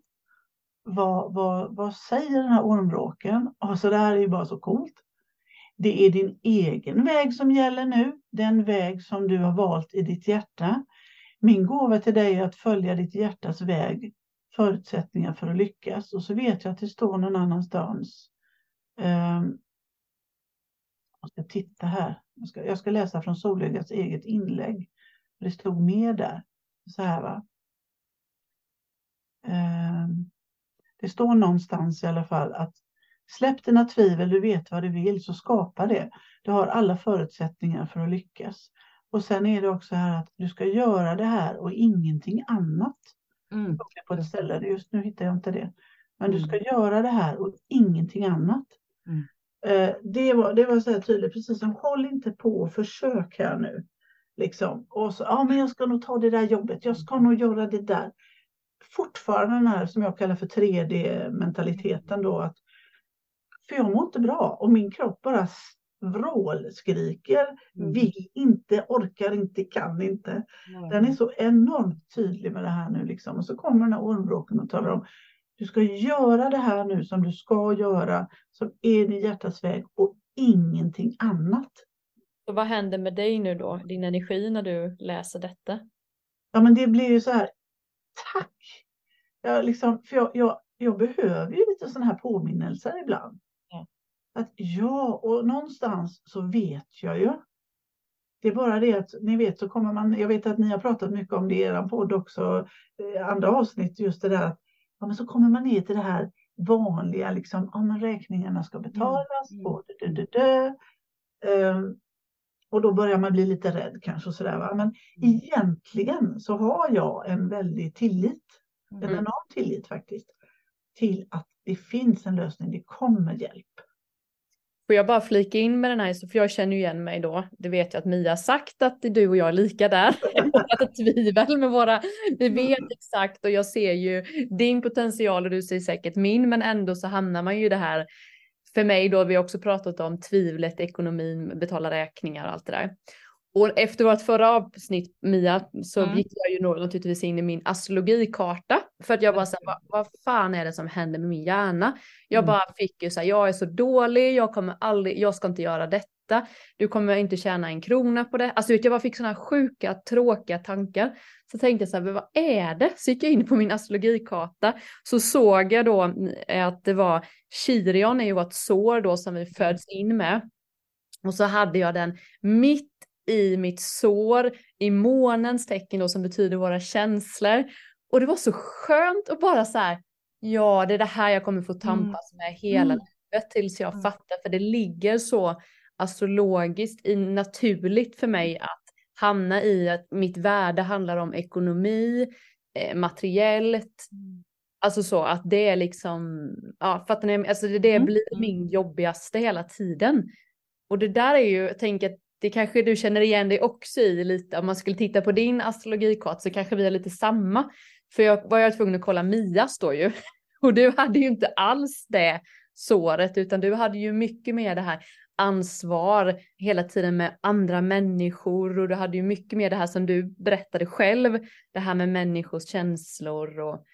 Vad, vad, vad säger den här ormvråken? Alltså det här är ju bara så coolt. Det är din egen väg som gäller nu, den väg som du har valt i ditt hjärta. Min gåva till dig är att följa ditt hjärtas väg, förutsättningar för att lyckas. Och så vet jag att det står någon annanstans. Ehm, jag ska titta här. Jag ska, jag ska läsa från Solögats eget inlägg. Det stod mer där. Så här va. Ehm, det står någonstans i alla fall att släpp dina tvivel, du vet vad du vill, så skapa det. Du har alla förutsättningar för att lyckas. Och sen är det också här att du ska göra det här och ingenting annat. Mm. På ett ställe, just nu hittar jag inte det. Men du ska mm. göra det här och ingenting annat. Mm. Eh, det var, det var så här tydligt, precis som håll inte på och försök här nu. Liksom. Och så, ja men jag ska nog ta det där jobbet, jag ska nog göra det där. Fortfarande den här som jag kallar för 3D-mentaliteten då. Att, för jag mår inte bra och min kropp bara vrålskriker, mm. vill inte, orkar inte, kan inte. Mm. Den är så enormt tydlig med det här nu liksom. Och så kommer den här ormbråken och talar om du ska göra det här nu som du ska göra, som är din hjärtas väg och ingenting annat. Så vad händer med dig nu då, din energi när du läser detta? Ja men det blir ju så här, tack! Jag, liksom, för jag, jag, jag behöver ju lite sådana här påminnelser ibland. Att ja, och någonstans så vet jag ju. Det är bara det att ni vet så kommer man, jag vet att ni har pratat mycket om det i er podd också, eh, andra avsnitt, just det där att ja, men så kommer man ner till det här vanliga, liksom, ja, men räkningarna ska betalas, mm. och, dö, dö, dö. Um, och då börjar man bli lite rädd kanske. Och sådär, va? Men mm. egentligen så har jag en väldig tillit, mm. en enorm tillit faktiskt, till att det finns en lösning, det kommer hjälp. Får jag bara flika in med den här, för jag känner ju igen mig då. Det vet jag att Mia sagt att du och jag är lika där. att tvivel med våra, vi mm. vet exakt och jag ser ju din potential och du ser säkert min, men ändå så hamnar man ju i det här. För mig då, vi har också pratat om tvivlet, ekonomin, betala räkningar och allt det där. Och efter vårt förra avsnitt, Mia, så mm. gick jag ju naturligtvis in i min astrologikarta. För att jag bara så vad, vad fan är det som händer med min hjärna? Jag mm. bara fick ju så här, jag är så dålig, jag kommer aldrig, jag ska inte göra detta. Du kommer inte tjäna en krona på det. Alltså jag bara fick sådana sjuka, tråkiga tankar. Så tänkte jag så här, vad är det? Så gick jag in på min astrologikarta. Så såg jag då eh, att det var, Chirion är ju vårt sår då som vi föds in med. Och så hade jag den mitt i mitt sår, i månens tecken då som betyder våra känslor. Och det var så skönt att bara så här, ja det är det här jag kommer få tampas mm. med hela mm. livet tills jag mm. fattar, för det ligger så astrologiskt i, naturligt för mig att hamna i att mitt värde handlar om ekonomi, eh, materiellt, mm. Alltså så att det är liksom, ja fattar ni? Alltså det, det mm. blir min jobbigaste hela tiden. Och det där är ju, tänker att det kanske du känner igen dig också i lite. Om man skulle titta på din astrologikart så kanske vi har lite samma. För jag var jag tvungen att kolla Mias då ju. Och du hade ju inte alls det såret utan du hade ju mycket mer det här ansvar hela tiden med andra människor och du hade ju mycket mer det här som du berättade själv. Det här med människors känslor och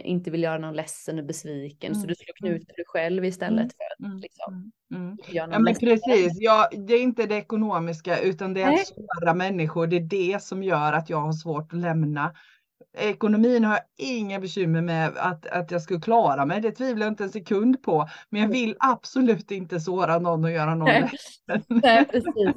inte vill göra någon ledsen och besviken. Mm. Så du slår knut på dig själv istället mm. för att mm. liksom, mm. mm. göra någon ja, men precis. Ja, det är inte det ekonomiska utan det är Nej. att såra människor. Det är det som gör att jag har svårt att lämna. Ekonomin har jag inga bekymmer med att, att jag skulle klara mig. Det tvivlar jag inte en sekund på. Men jag vill absolut inte såra någon och göra någon Nej. Nej, precis.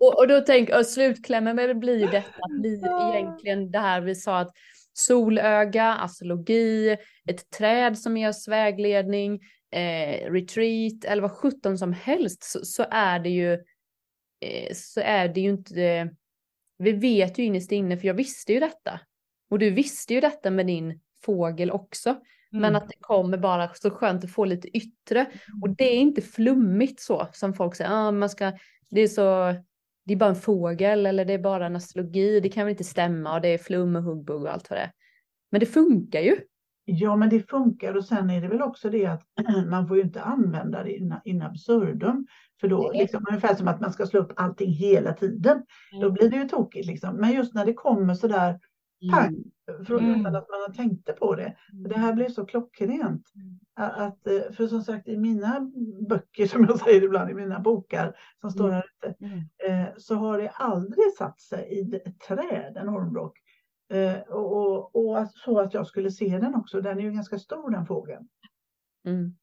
Och, och då tänker jag, slutklämmen blir ju detta att bli egentligen det här vi sa att solöga, astrologi, ett träd som ger oss vägledning, eh, retreat eller vad sjutton som helst så, så, är det ju eh, så är det ju inte vi vet ju innerst inne för jag visste ju detta och du visste ju detta med din fågel också. Mm. Men att det kommer bara så skönt att få lite yttre. Och det är inte flummigt så som folk säger. Ah, man ska, det är så det är bara en fågel eller det är bara en astrologi, det kan väl inte stämma och det är flum och huggbugg och allt vad det är. Men det funkar ju. Ja, men det funkar och sen är det väl också det att man får ju inte använda det in, in absurdum. För då, liksom, ungefär som att man ska slå upp allting hela tiden, mm. då blir det ju tokigt. Liksom. Men just när det kommer så där pang, mm. från mm. utan att man har tänkt på det. Mm. Det här blir så klockrent. Mm. Att, eh, för som sagt i mina böcker, som jag säger ibland, i mina bokar som står mm. här ute, mm. Eh, så har det aldrig satt sig i ett träd, en ormbrock. Eh, och, och, och, så att jag skulle se den också. Den är ju ganska stor den fågeln. Mm.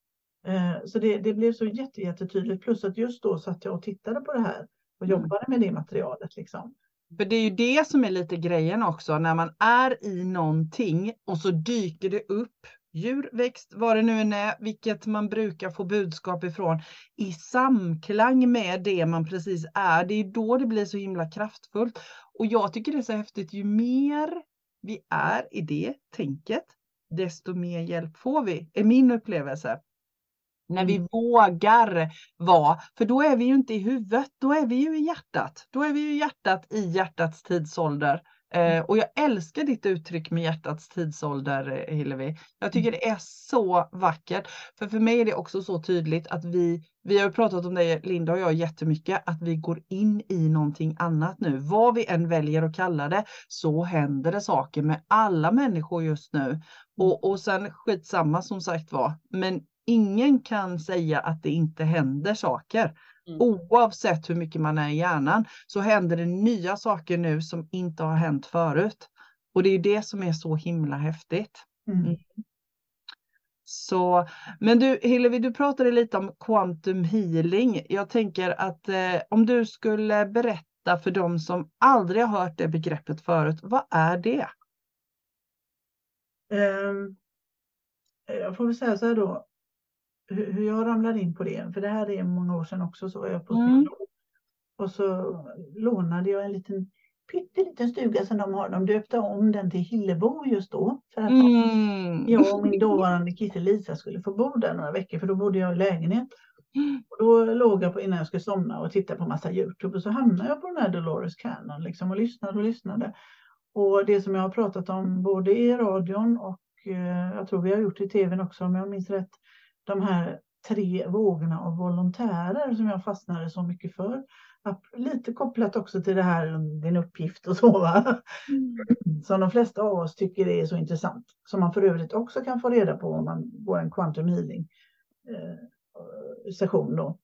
Så det, det, blev så jätte, jättetydligt. Plus att just då satt jag och tittade på det här och jobbade med det materialet. Liksom. För det är ju det som är lite grejen också, när man är i någonting och så dyker det upp djur, växt, vad det nu än är, vilket man brukar få budskap ifrån, i samklang med det man precis är. Det är då det blir så himla kraftfullt. Och jag tycker det är så häftigt, ju mer vi är i det tänket, desto mer hjälp får vi, är min upplevelse. När vi mm. vågar vara, för då är vi ju inte i huvudet, då är vi ju i hjärtat. Då är vi ju i hjärtat i hjärtats tidsålder. Eh, och jag älskar ditt uttryck med hjärtats tidsålder, eh, Hillevi. Jag tycker mm. det är så vackert. För för mig är det också så tydligt att vi, vi har pratat om det, Linda och jag, jättemycket, att vi går in i någonting annat nu. Vad vi än väljer att kalla det, så händer det saker med alla människor just nu. Mm. Och, och sen skitsamma som sagt var, men ingen kan säga att det inte händer saker. Mm. Oavsett hur mycket man är i hjärnan så händer det nya saker nu som inte har hänt förut. Och det är det som är så himla häftigt. Mm. mm. Så, men du Hillevi, du pratade lite om quantum healing. Jag tänker att eh, om du skulle berätta för dem som aldrig har hört det begreppet förut, vad är det? Um, jag får väl säga så här då, hur, jag ramlade in på det, för det här är många år sedan också, så var jag på mm. Och så lånade jag en liten pytteliten stuga som de har. De döpte om den till Hillebo just då. För att mm. jag och min dåvarande kille Lisa skulle få bo där några veckor, för då bodde jag i lägenhet. Och då låg jag på, innan jag skulle somna och tittade på massa Youtube och så hamnade jag på den här Dolores Cannon liksom och lyssnade och lyssnade. Och det som jag har pratat om både i radion och eh, jag tror vi har gjort i tvn också om jag minns rätt. De här tre vågorna av volontärer som jag fastnade så mycket för. Lite kopplat också till det här din uppgift och så. Va? Mm. Som de flesta av oss tycker är så intressant. Som man för övrigt också kan få reda på om man går en quantum healing eh, session då.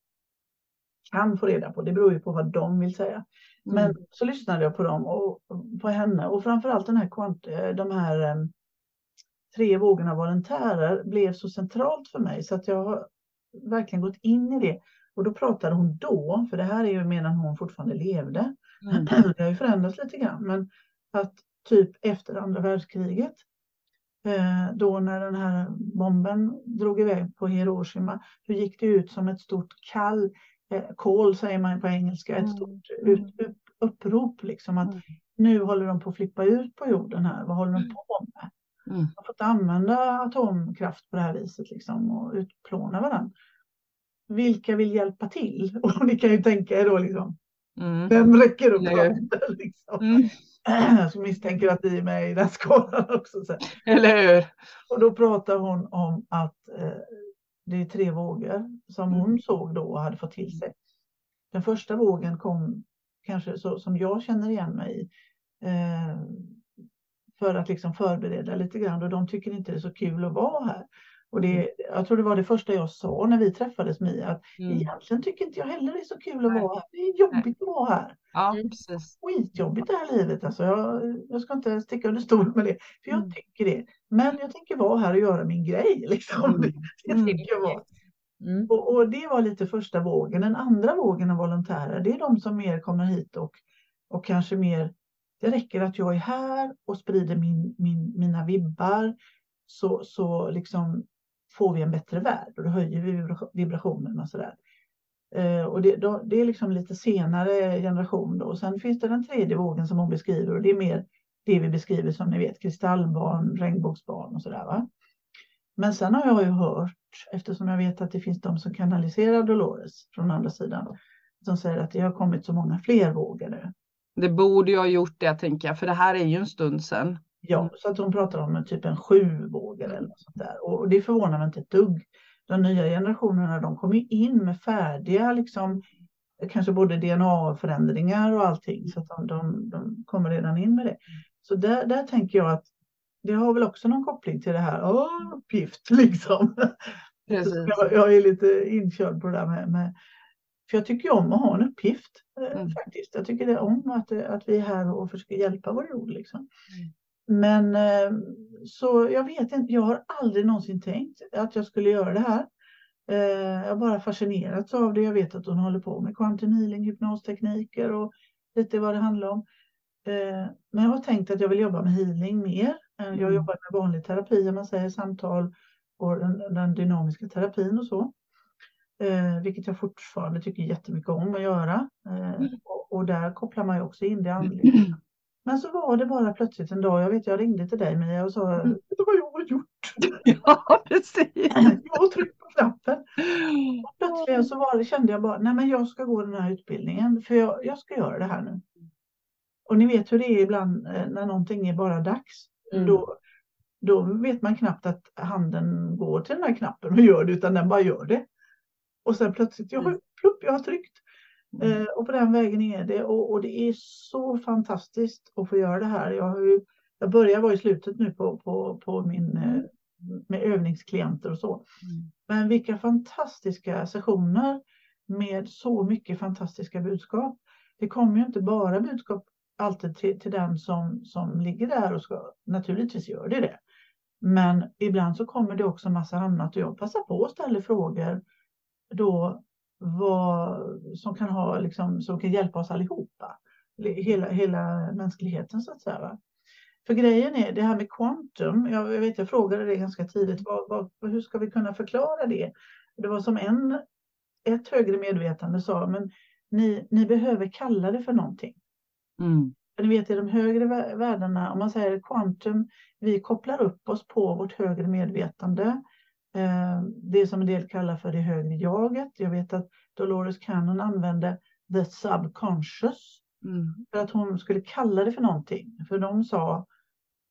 Kan få reda på, det beror ju på vad de vill säga. Men mm. så lyssnade jag på dem och på henne och framförallt den här, eh, de här um, tre vågorna volontärer blev så centralt för mig så att jag har verkligen gått in i det. Och då pratade hon då, för det här är ju medan hon fortfarande levde. Mm. Det har ju förändrats lite grann, men att typ efter andra världskriget, eh, då när den här bomben drog iväg på Hiroshima, hur gick det ut som ett stort kall, eh, call säger man på engelska, ett mm. stort ut, upprop liksom att mm. nu håller de på att flippa ut på jorden här, vad håller de mm. på med? Mm. Man får inte använda atomkraft på det här viset liksom och utplåna varandra. Vilka vill hjälpa till? Och ni kan ju tänka er då liksom. Mm. Vem räcker upp handen? Liksom. Mm. Jag misstänker att ni är med i den skalan också. Så. Eller hur? Och då pratar hon om att eh, det är tre vågor som hon mm. såg då och hade fått till sig. Den första vågen kom kanske så som jag känner igen mig i. Eh, för att liksom förbereda lite grann och de tycker inte det är så kul att vara här. Och det, mm. jag tror det var det första jag sa när vi träffades Mia, att mm. egentligen tycker inte jag heller det är så kul att vara här. Det är jobbigt Nej. att vara här. Ja, precis. Skitjobbigt det här livet alltså. Jag, jag ska inte sticka under stol med det, för jag mm. tycker det. Men jag tänker vara här och göra min grej liksom. Mm. Det, det tycker jag vara. Mm. Och, och, det var lite första vågen. Den andra vågen av volontärer, det är de som mer kommer hit och, och kanske mer det räcker att jag är här och sprider min, min, mina vibbar så, så liksom får vi en bättre värld och då höjer vi vibrationen och sådär. Eh, och det, då, det är liksom lite senare generation då. Sen finns det den tredje vågen som hon beskriver och det är mer det vi beskriver som ni vet kristallbarn, regnbågsbarn och sådär. Va? Men sen har jag ju hört, eftersom jag vet att det finns de som kanaliserar Dolores från andra sidan, som säger att det har kommit så många fler vågor nu. Det borde jag ha gjort det tänker jag, för det här är ju en stund sedan. Ja, så att hon pratar om en typ en sju vågor eller något sånt där. Och det förvånar mig inte ett dugg. De nya generationerna, de kommer in med färdiga, liksom, kanske både DNA-förändringar och allting. Så att de, de, de, kommer redan in med det. Så där, där tänker jag att det har väl också någon koppling till det här, åh, uppgift liksom. Precis. Jag, jag, är lite inkörd på det där med, med för jag tycker om att ha en uppgift eh, mm. faktiskt. Jag tycker det om att, att vi är här och försöker hjälpa vår jord. Liksom. Mm. Men eh, så jag vet inte, jag har aldrig någonsin tänkt att jag skulle göra det här. Eh, jag har bara fascinerats av det. Jag vet att hon håller på med quantum healing, hypnostekniker och lite vad det handlar om. Men jag har tänkt att jag vill jobba med healing mer. Jag mm. jobbar med vanlig terapi, om man säger samtal och den, den dynamiska terapin och så eh, vilket jag fortfarande tycker jättemycket om att göra. Eh, mm. och, och, där kopplar man ju också in det andliga. Men så var det bara plötsligt en dag, jag vet jag ringde till dig Mia och sa, mm. vet du vad jag har gjort? Ja, precis. Jag har tryckt på knappen. Och plötsligt så var det, kände jag bara, nej men jag ska gå den här utbildningen, för jag, jag ska göra det här nu. Och ni vet hur det är ibland eh, när någonting är bara dags. Mm. Då, då vet man knappt att handen går till den här knappen och gör det, utan den bara gör det. Och sen plötsligt, jag har, mm. plupp, jag har tryckt. Mm. Eh, och på den vägen är det. Och, och, det är så fantastiskt att få göra det här. Jag, har ju, jag börjar vara i slutet nu på, på, på min, eh, med övningsklienter och så. Mm. Men vilka fantastiska sessioner med så mycket fantastiska budskap. Det kommer ju inte bara budskap alltid till, till den som, som ligger där och ska, naturligtvis gör det det. Men ibland så kommer det också massa annat och jag passar på att ställa frågor då vad som kan ha liksom, som kan hjälpa oss allihopa. Hela, hela mänskligheten så att säga. Va? För grejen är det här med quantum. Jag, vet, jag frågade det ganska tidigt. Vad, vad, hur ska vi kunna förklara det? Det var som en, ett högre medvetande sa, men ni, ni behöver kalla det för någonting. Mm. För ni vet i de högre värdena, om man säger quantum, vi kopplar upp oss på vårt högre medvetande det som en del kallar för det högre jaget. Jag vet att Dolores Cannon använde the subconscious mm. för att hon skulle kalla det för någonting. För de sa,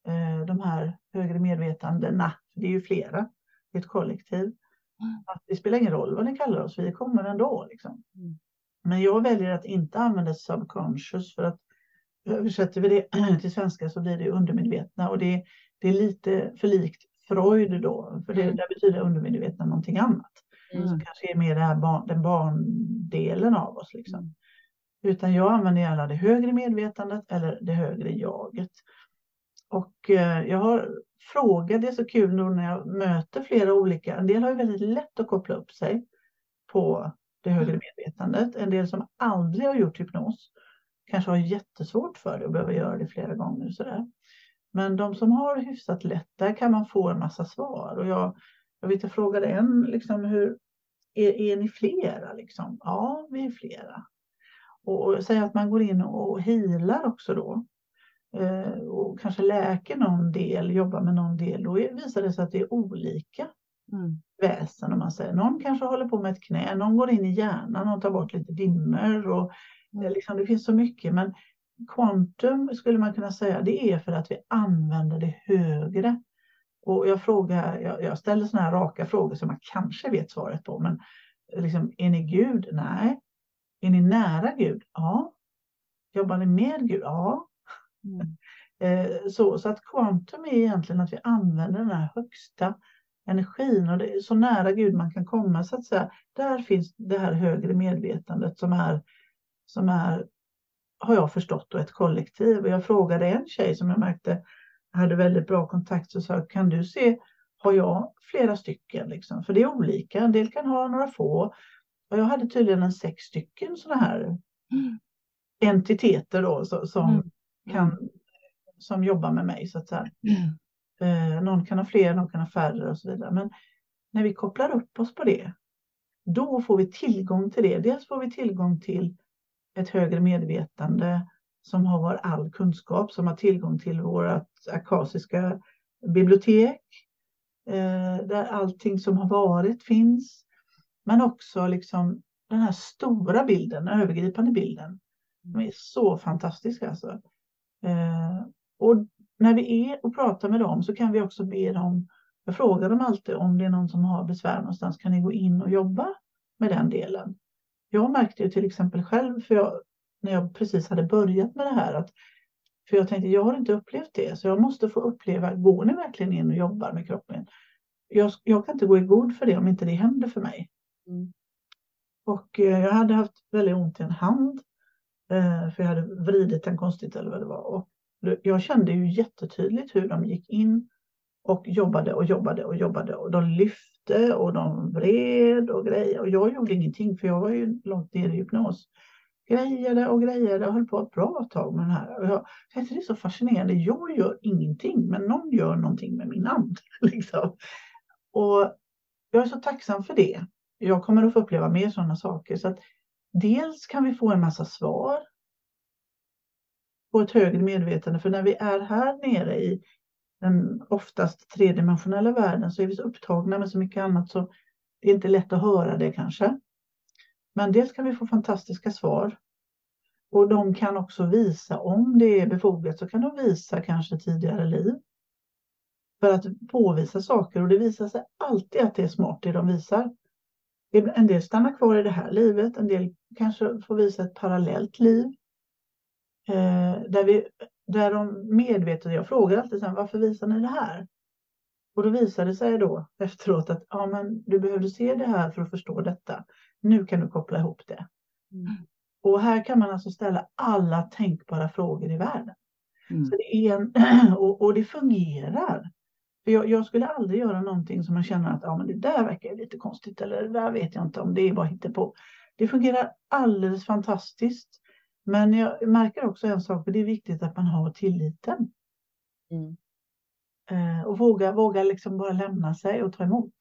eh, de här högre medvetandena, det är ju flera, är ett kollektiv, mm. att det spelar ingen roll vad ni kallar oss, vi kommer ändå. Liksom. Mm. Men jag väljer att inte använda subconscious för att översätter vi det till svenska så blir det undermedvetna och det, det är lite för likt Freud då, för det, mm. där betyder undermedvetna någonting annat. Mm. Som kanske är mer det här barn, den barndelen av oss. Liksom. Mm. Utan jag använder gärna det högre medvetandet eller det högre jaget. Och eh, jag har frågat, det är så kul nu när jag möter flera olika, en del har ju väldigt lätt att koppla upp sig på det högre mm. medvetandet. En del som aldrig har gjort hypnos kanske har jättesvårt för det och behöver göra det flera gånger. Sådär. Men de som har hyfsat lätt, där kan man få en massa svar. Och jag, jag vet, jag frågade en, liksom, hur, är, är ni flera? Liksom? Ja, vi är flera. Och, och säg att man går in och healar också då. Eh, och kanske läker någon del, jobbar med någon del. Då visar det sig att det är olika mm. väsen om man säger. Någon kanske håller på med ett knä, någon går in i hjärnan och tar bort lite dimmer. Och, mm. liksom, det finns så mycket. Men Quantum skulle man kunna säga, det är för att vi använder det högre. Och jag, frågar, jag, jag ställer sådana här raka frågor som man kanske vet svaret på, men liksom, är ni Gud? Nej. Är ni nära Gud? Ja. Jobbar ni med Gud? Ja. Mm. Eh, så, så att kvantum är egentligen att vi använder den här högsta energin och det är så nära Gud man kan komma så att säga. Där finns det här högre medvetandet som är, som är har jag förstått, då, ett kollektiv. Och jag frågade en tjej som jag märkte hade väldigt bra kontakt och sa, kan du se, har jag flera stycken? Liksom? För det är olika, en del kan ha några få. Och jag hade tydligen en sex stycken sådana här mm. entiteter då som, mm. kan, som jobbar med mig så att säga. Mm. Eh, någon kan ha fler, någon kan ha färre och så vidare. Men när vi kopplar upp oss på det, då får vi tillgång till det. Dels får vi tillgång till ett högre medvetande som har all kunskap, som har tillgång till vårt akasiska bibliotek, eh, där allting som har varit finns. Men också liksom den här stora bilden, den övergripande bilden. De är så fantastiska alltså. Eh, och när vi är och pratar med dem så kan vi också be dem, jag frågar dem alltid om det är någon som har besvär någonstans, kan ni gå in och jobba med den delen? Jag märkte ju till exempel själv, för jag, när jag precis hade börjat med det här, att för jag tänkte, jag har inte upplevt det, så jag måste få uppleva, går ni verkligen in och jobbar med kroppen? Jag, jag kan inte gå i god för det om inte det händer för mig. Mm. Och eh, jag hade haft väldigt ont i en hand, eh, för jag hade vridit den konstigt eller vad det var. Och jag kände ju jättetydligt hur de gick in och jobbade och jobbade och jobbade och de lyfte och de vred och grejade och jag gjorde ingenting för jag var ju långt ner i hypnos. Grejade och grejade och höll på ett bra tag med den här. Och jag tänkte det är så fascinerande. Jag gör ingenting men någon gör någonting med min and. Liksom. Och jag är så tacksam för det. Jag kommer att få uppleva mer sådana saker. Så att dels kan vi få en massa svar på ett högre medvetande. För när vi är här nere i den oftast tredimensionella världen så är vi så upptagna med så mycket annat så det är inte lätt att höra det kanske. Men dels kan vi få fantastiska svar och de kan också visa, om det är befogat, så kan de visa kanske tidigare liv. För att påvisa saker och det visar sig alltid att det är smart det de visar. En del stannar kvar i det här livet, en del kanske får visa ett parallellt liv. Eh, där vi där de medvetet, jag frågar alltid sen, varför visar ni det här? Och då visade det sig då efteråt att ja, men du behövde se det här för att förstå detta. Nu kan du koppla ihop det. Mm. Och här kan man alltså ställa alla tänkbara frågor i världen. Mm. Så det är en, och, och, det fungerar. För jag, jag, skulle aldrig göra någonting som man känner att ja, men det där verkar lite konstigt eller det där vet jag inte om det är bara på. Det fungerar alldeles fantastiskt. Men jag märker också en sak, för det är viktigt att man har tilliten. Mm. Eh, och våga, våga liksom bara lämna sig och ta emot.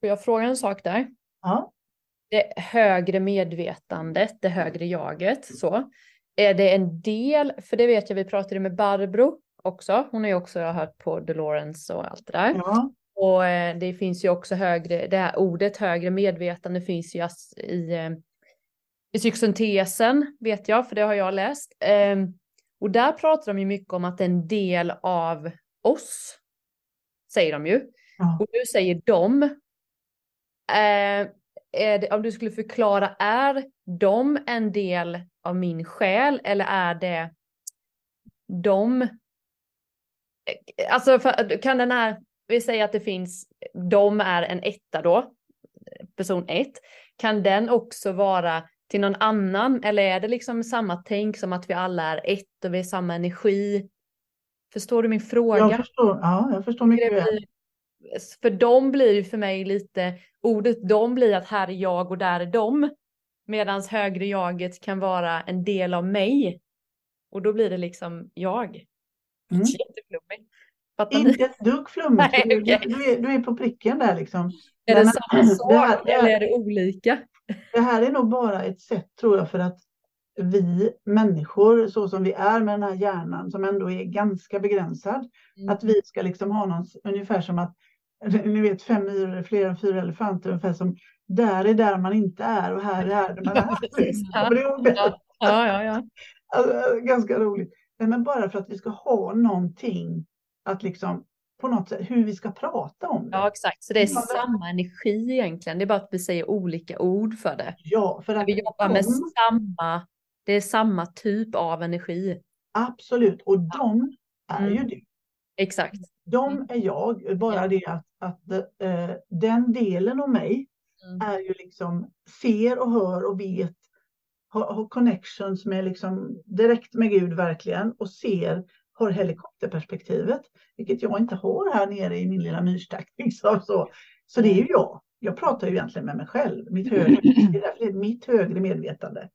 Får jag fråga en sak där? Ja. Det högre medvetandet, det högre jaget, så. Är det en del, för det vet jag vi pratade med Barbro också, hon har ju också hört på Dolores och allt det där. Ja. Och eh, det finns ju också högre, det här ordet högre medvetande finns ju i, eh, i psykosyntesen vet jag, för det har jag läst. Eh, och där pratar de ju mycket om att en del av oss, säger de ju. Ja. Och nu säger de, eh, det, om du skulle förklara, är de en del av min själ eller är det de Alltså för, kan den här, vi säger att det finns, de är en etta då, person ett. Kan den också vara till någon annan eller är det liksom samma tänk som att vi alla är ett och vi är samma energi? Förstår du min fråga? Jag förstår, ja, jag förstår mycket väl. För de blir ju för mig lite, ordet de blir att här är jag och där är de. Medan högre jaget kan vara en del av mig. Och då blir det liksom jag. Mm. Jätteflummigt. Inte ett dugg flummigt. Nej, okay. du, är, du är på pricken där liksom. Är det samma sak eller är det olika? Det här är nog bara ett sätt tror jag för att vi människor så som vi är med den här hjärnan som ändå är ganska begränsad. Mm. Att vi ska liksom ha någon, ungefär som att ni vet fem myror är fler än fyra elefanter, ungefär som där är där man inte är och här är här där man är. Ja, ja, ja, ja. Alltså, ganska roligt. Men bara för att vi ska ha någonting att liksom på något sätt hur vi ska prata om det. Ja exakt, så det är samma energi egentligen. Det är bara att vi säger olika ord för det. Ja, för att vi jobbar med samma, det är samma typ av energi. Absolut, och de är mm. ju du. Exakt. De mm. är jag, bara ja. det att, att äh, den delen av mig mm. är ju liksom ser och hör och vet, har, har connections med liksom direkt med Gud verkligen och ser har helikopterperspektivet, vilket jag inte har här nere i min lilla myrstack. Liksom så. så det är ju jag. Jag pratar ju egentligen med mig själv, mitt högre, det är mitt högre medvetande.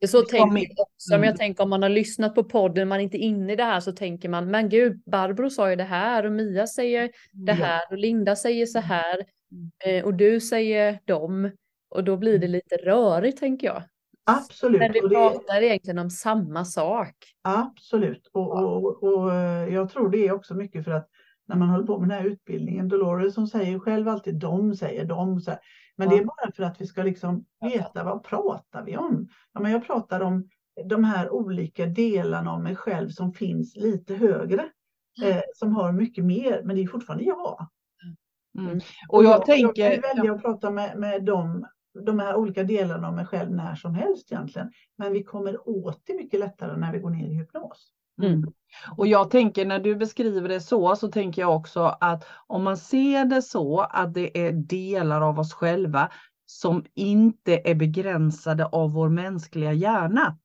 Det så tänker jag också. Mm. jag tänker om man har lyssnat på podden, man är inte inne i det här så tänker man, men gud, Barbro sa ju det här och Mia säger det här och Linda säger så här mm. eh, och du säger dem. Och då blir det lite rörigt tänker jag. Absolut. Men vi pratar det... egentligen om samma sak. Absolut. Och, och, och, eh, jag tror det är också mycket för att när man håller på med den här utbildningen, Dolores som säger själv alltid de säger de. Så här. Men ja. det är bara för att vi ska liksom veta vad pratar vi om? Ja, men jag pratar om de här olika delarna av mig själv som finns lite högre. Mm. Eh, som har mycket mer, men det är fortfarande jag. Mm. mm. Och jag, jag tänker... Jag välja att prata med, med dem de här olika delarna av mig själv när som helst egentligen. Men vi kommer åt det mycket lättare när vi går ner i hypnos. Mm. Och jag tänker när du beskriver det så, så tänker jag också att om man ser det så att det är delar av oss själva som inte är begränsade av vår mänskliga hjärna.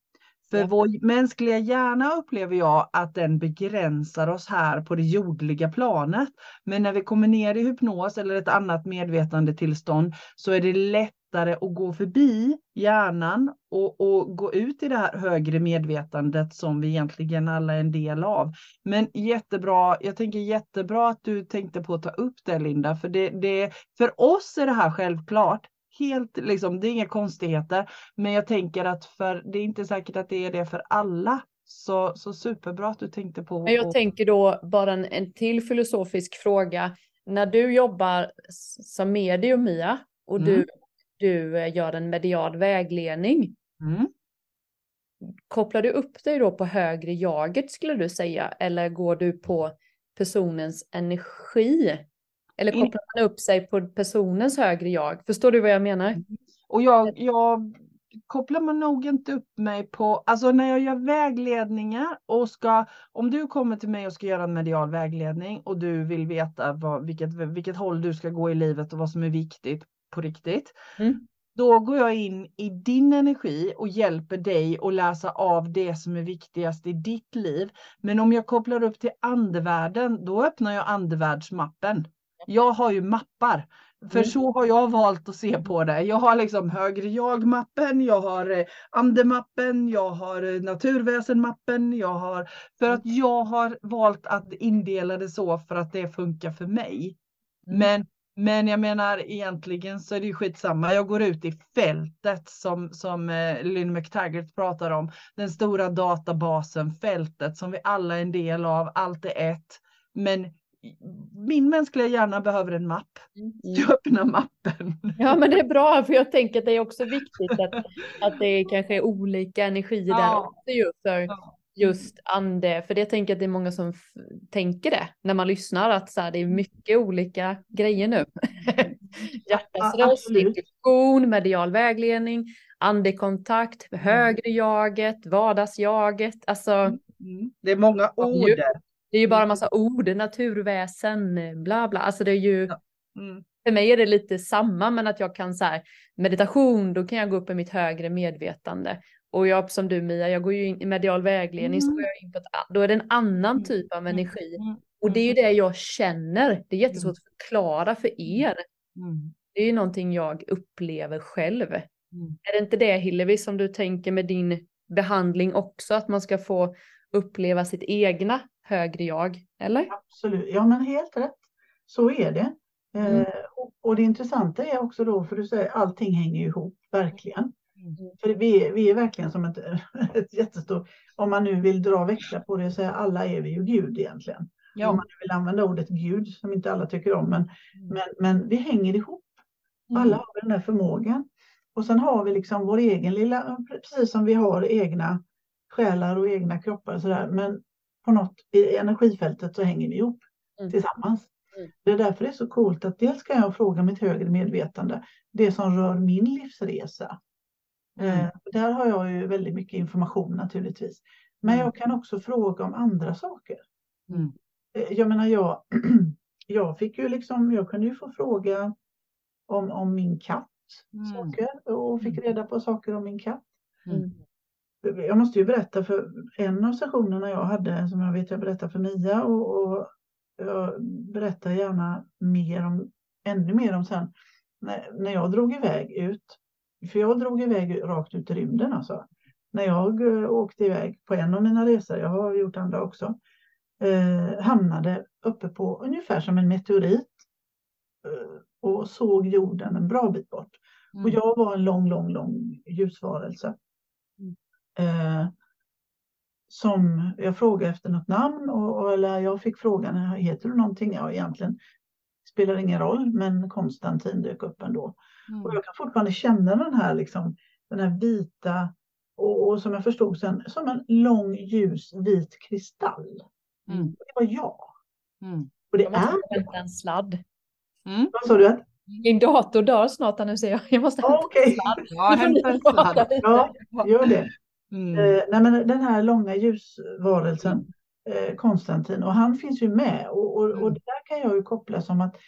För ja. vår mänskliga hjärna upplever jag att den begränsar oss här på det jordliga planet. Men när vi kommer ner i hypnos eller ett annat medvetandetillstånd så är det lätt lättare att gå förbi hjärnan och, och, gå ut i det här högre medvetandet som vi egentligen alla är en del av. Men jättebra, jag tänker jättebra att du tänkte på att ta upp det Linda, för det, det, för oss är det här självklart. Helt liksom, det är inga konstigheter, men jag tänker att för det är inte säkert att det är det för alla. Så, så superbra att du tänkte på. Men jag och... tänker då bara en, en till filosofisk fråga. När du jobbar som medium Mia och mm. Du eh, gör en medial vägledning. Mm. Kopplar du upp dig då på högre jaget skulle du säga eller går du på personens energi? Eller kopplar man upp sig på personens högre jag? Förstår du vad jag menar? Mm. Och jag, jag kopplar man nog inte upp mig på, alltså när jag gör vägledningar och ska, om du kommer till mig och ska göra en medial vägledning och du vill veta vad, vilket, vilket håll du ska gå i livet och vad som är viktigt på riktigt. Mm. Då går jag in i din energi och hjälper dig att läsa av det som är viktigast i ditt liv. Men om jag kopplar upp till andevärlden, då öppnar jag andevärldsmappen. Jag har ju mappar. För mm. så har jag valt att se på det. Jag har liksom högre jag-mappen, jag har eh, andemappen, jag har eh, naturväsenmappen, jag har... För att jag har valt att indela det så för att det funkar för mig. Mm. Men men jag menar egentligen så är det ju skitsamma. Jag går ut i fältet som, som eh, Lynn McTaggart pratar om. Den stora databasen, fältet som vi alla är en del av. Allt är ett. Men min mänskliga hjärna behöver en mapp. Mm. Jag öppnar mappen. Ja men det är bra för jag tänker att det är också viktigt att, att det kanske är olika energier där Ja. också ju för Ja. Just ande. För det tänker jag att det är många som tänker det när man lyssnar att så här, det är mycket olika grejer nu. Hjärtats Ja, röst, absolut. intuition, medial vägledning, andekontakt, högre jaget, vardagsjaget. Alltså Mm. Det är många ord. det är ju bara massa ord, naturväsen, bla bla. Alltså det är ju Ja. Mm. för mig är det lite samma, men att jag kan så här meditation, då kan jag gå upp i mitt högre medvetande. Och jag som du Mia, jag går ju in i medial vägledning, så Mm. går jag in på ett, då är det en annan Mm. typ av Mm. energi. Mm. Och det är ju det jag känner. Det är jättesvårt att förklara för er. Mm. Det är ju någonting jag upplever själv. Mm. Är det inte det Hillevi som du tänker med din behandling också, att man ska få uppleva sitt egna högre jag, eller? Absolut, ja men helt rätt. Så är det. Mm. Eh, och, och det intressanta är också då, för du säger allting hänger ihop, verkligen. Mm. För vi vi är verkligen som ett, ett jättestort, om man nu vill dra växlar på det och säga alla är vi ju Gud egentligen. Om Ja. man nu vill använda ordet Gud som inte alla tycker om, men, Mm. men, men vi hänger ihop. Alla har den här förmågan. Och sen har vi liksom vår egen lilla, precis som vi har egna själar och egna kroppar och sådär. Men på något i energifältet så hänger vi ihop Mm. tillsammans. Mm. Det är därför det är så coolt att dels kan jag fråga mitt högre medvetande, det som rör min livsresa. Mm. Eh, där har jag ju väldigt mycket information naturligtvis. Men Mm. jag kan också fråga om andra saker. Mm. Eh, Jag menar, jag, jag fick ju liksom, jag kunde ju få fråga om, om min katt Mm. saker och fick reda på saker om min katt. Mm. Jag måste ju berätta för en av sessionerna jag hade som jag vet jag berättar för Mia och, och jag berättar gärna mer om, ännu mer om sen när, när jag drog iväg ut. För jag drog iväg rakt ut i rymden alltså. När jag eh, åkte iväg på en av mina resor, jag har gjort andra också, eh, hamnade uppe på ungefär som en meteorit eh, och såg jorden en bra bit bort. Och Mm. jag var en lång, lång, lång ljusvarelse. Mm. Eh, som jag frågade efter något namn och, och eller jag fick frågan, heter du någonting? Ja, egentligen spelar ingen roll, men Konstantin dök upp ändå. Mm. Och jag kan fortfarande känna den här, liksom, den här vita och, och som jag förstod sen, som en lång ljus vit kristall. Mm. Det var jag. Mm. Och det Jag måste är en sladd. Mm. Vad sa du? Att, Min dator dör snart nu ser jag. Jag måste Ja, hämta okej. en sladd. Ja, hämta en sladd. Ja, gör det. Mm. Eh, nej, men den här långa ljusvarelsen, eh, Konstantin, och han finns ju med. Och, och, och Mm. det där kan jag ju koppla som att eh,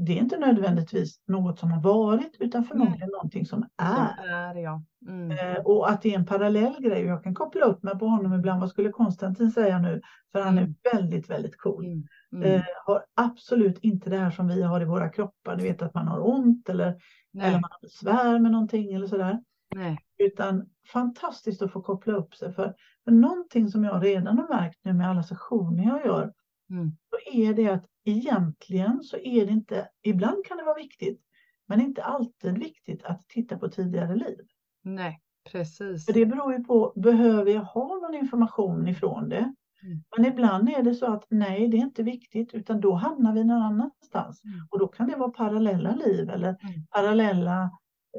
det är inte nödvändigtvis något som har varit, utan förmodligen någonting som är. Som är ja. Mm. Eh, och att det är en parallell grej. Jag kan koppla upp mig på honom ibland. Vad skulle Konstantin säga nu? För han är Mm. väldigt, väldigt cool. Mm. Eh, Mm. har absolut inte det här som vi har i våra kroppar. Du vet att man har ont eller, eller man har besvär med någonting eller sådär. Nej. Utan fantastiskt att få koppla upp sig. För, för någonting som jag redan har märkt nu med alla sessioner jag gör. Mm. Så är det att egentligen så är det inte, ibland kan det vara viktigt. Men inte alltid viktigt att titta på tidigare liv. Nej, precis. För det beror ju på, behöver jag ha någon information ifrån det? Mm. Men ibland är det så att nej, det är inte viktigt, utan då hamnar vi någon annanstans. Mm. Och då kan det vara parallella liv eller Mm. parallella,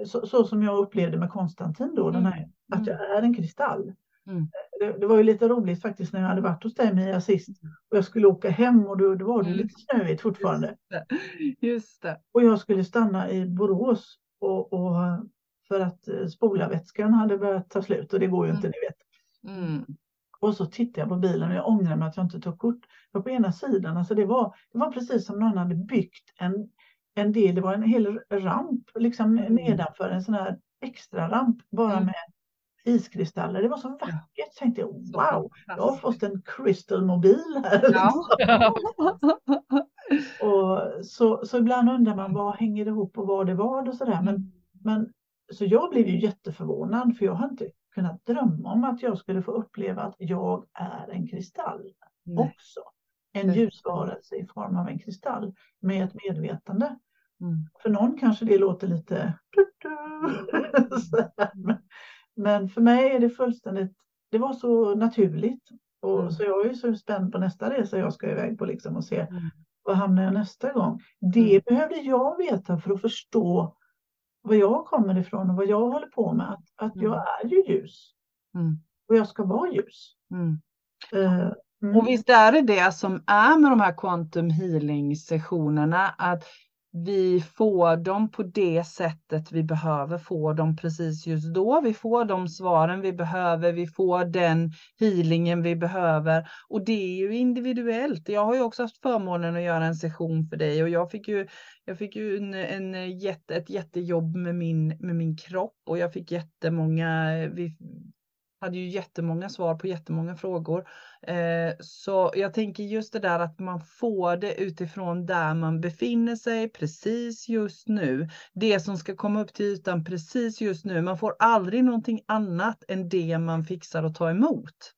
så, så som jag upplevde med Konstantin då, den här, att Mm. jag är en kristall. Mm. Det, det var ju lite roligt faktiskt när jag hade varit hos dig Mia sist och jag skulle åka hem och då, då var det Mm. lite snöigt fortfarande. Just det. Och jag skulle stanna i Borås och, och för att eh, spolarvätskan hade börjat ta slut och det går ju inte, ni vet. Mm. Och så tittade jag på bilen och jag ångrar mig att jag inte tog kort. För på ena sidan, alltså det var, det var precis som någon hade byggt en, en del, det var en hel ramp liksom Mm. nedanför en sån här extra ramp bara Mm. med iskristaller. Det var så vackert. Jag tänkte wow, jag har fått en crystal mobil här. Ja. Och så, så ibland undrar man vad hänger det ihop och vad det var och sådär. Men, Mm. men, så jag blev ju jätteförvånad för jag har inte kunnat drömma om att jag skulle få uppleva att jag är en kristall Nej. också. En ljusvarelse i form av en kristall med ett medvetande. Mm. För någon kanske det låter lite här, men, men för mig är det fullständigt, det var så naturligt. Och, Mm. Så jag är ju så spänd på nästa resa jag ska iväg på liksom och se Mm. var hamnar jag nästa gång. Det behövde jag veta för att förstå var jag kommer ifrån och vad jag håller på med. Att, att jag Mm. är ju ljus Mm. och jag ska vara ljus. Mm. Eh, mm. Och visst är det det som är med de här quantum healing sessionerna, att vi får dem på det sättet vi behöver få dem precis just då. Vi får de svaren vi behöver, vi får den healingen vi behöver och det är ju individuellt. Jag har ju också haft förmånen att göra en session för dig och jag fick ju, jag fick ju en, en jätte, ett jättejobb med min, med min kropp och jag fick jättemånga, vi hade ju jättemånga svar på jättemånga frågor. Eh, så jag tänker just det där att man får det utifrån där man befinner sig precis just nu. Det som ska komma upp till ytan precis just nu. Man får aldrig någonting annat än det man fixar att ta emot.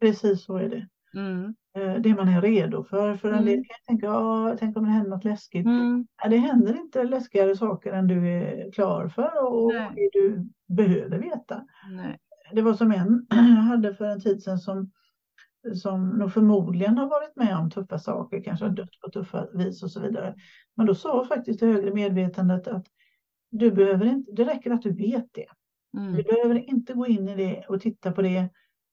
Precis så är det. Mm. Eh, det man är redo för. För en del Mm. kan jag tänka, "Ja, tänk om det händer något läskigt. Mm. Ja, det händer inte läskigare saker än du är klar för och Nej. det du behöver veta. Nej. Det var som en jag hade för en tid sedan som, som nog förmodligen har varit med om tuffa saker, kanske har dött på tuffa vis och så vidare. Men då sa faktiskt det högre medvetandet att du behöver inte, det räcker att du vet det. Mm. Du behöver inte gå in i det och titta på det,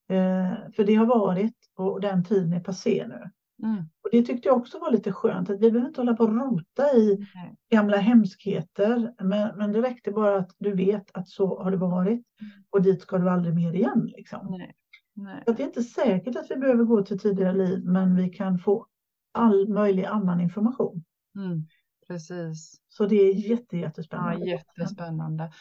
eh, för det har varit och den tiden är passé nu. Mm. Och det tyckte jag också var lite skönt, att vi behöver inte hålla på och rota i Nej. gamla hemskheter, men, men det räckte bara att du vet att så har det varit och dit ska du aldrig mer igen. Liksom. Nej. Nej. Så att det är inte säkert att vi behöver gå till tidigare liv, men vi kan få all möjlig annan information. Mm. Precis. Så det är jätte, Ja, jättespännande. jättespännande.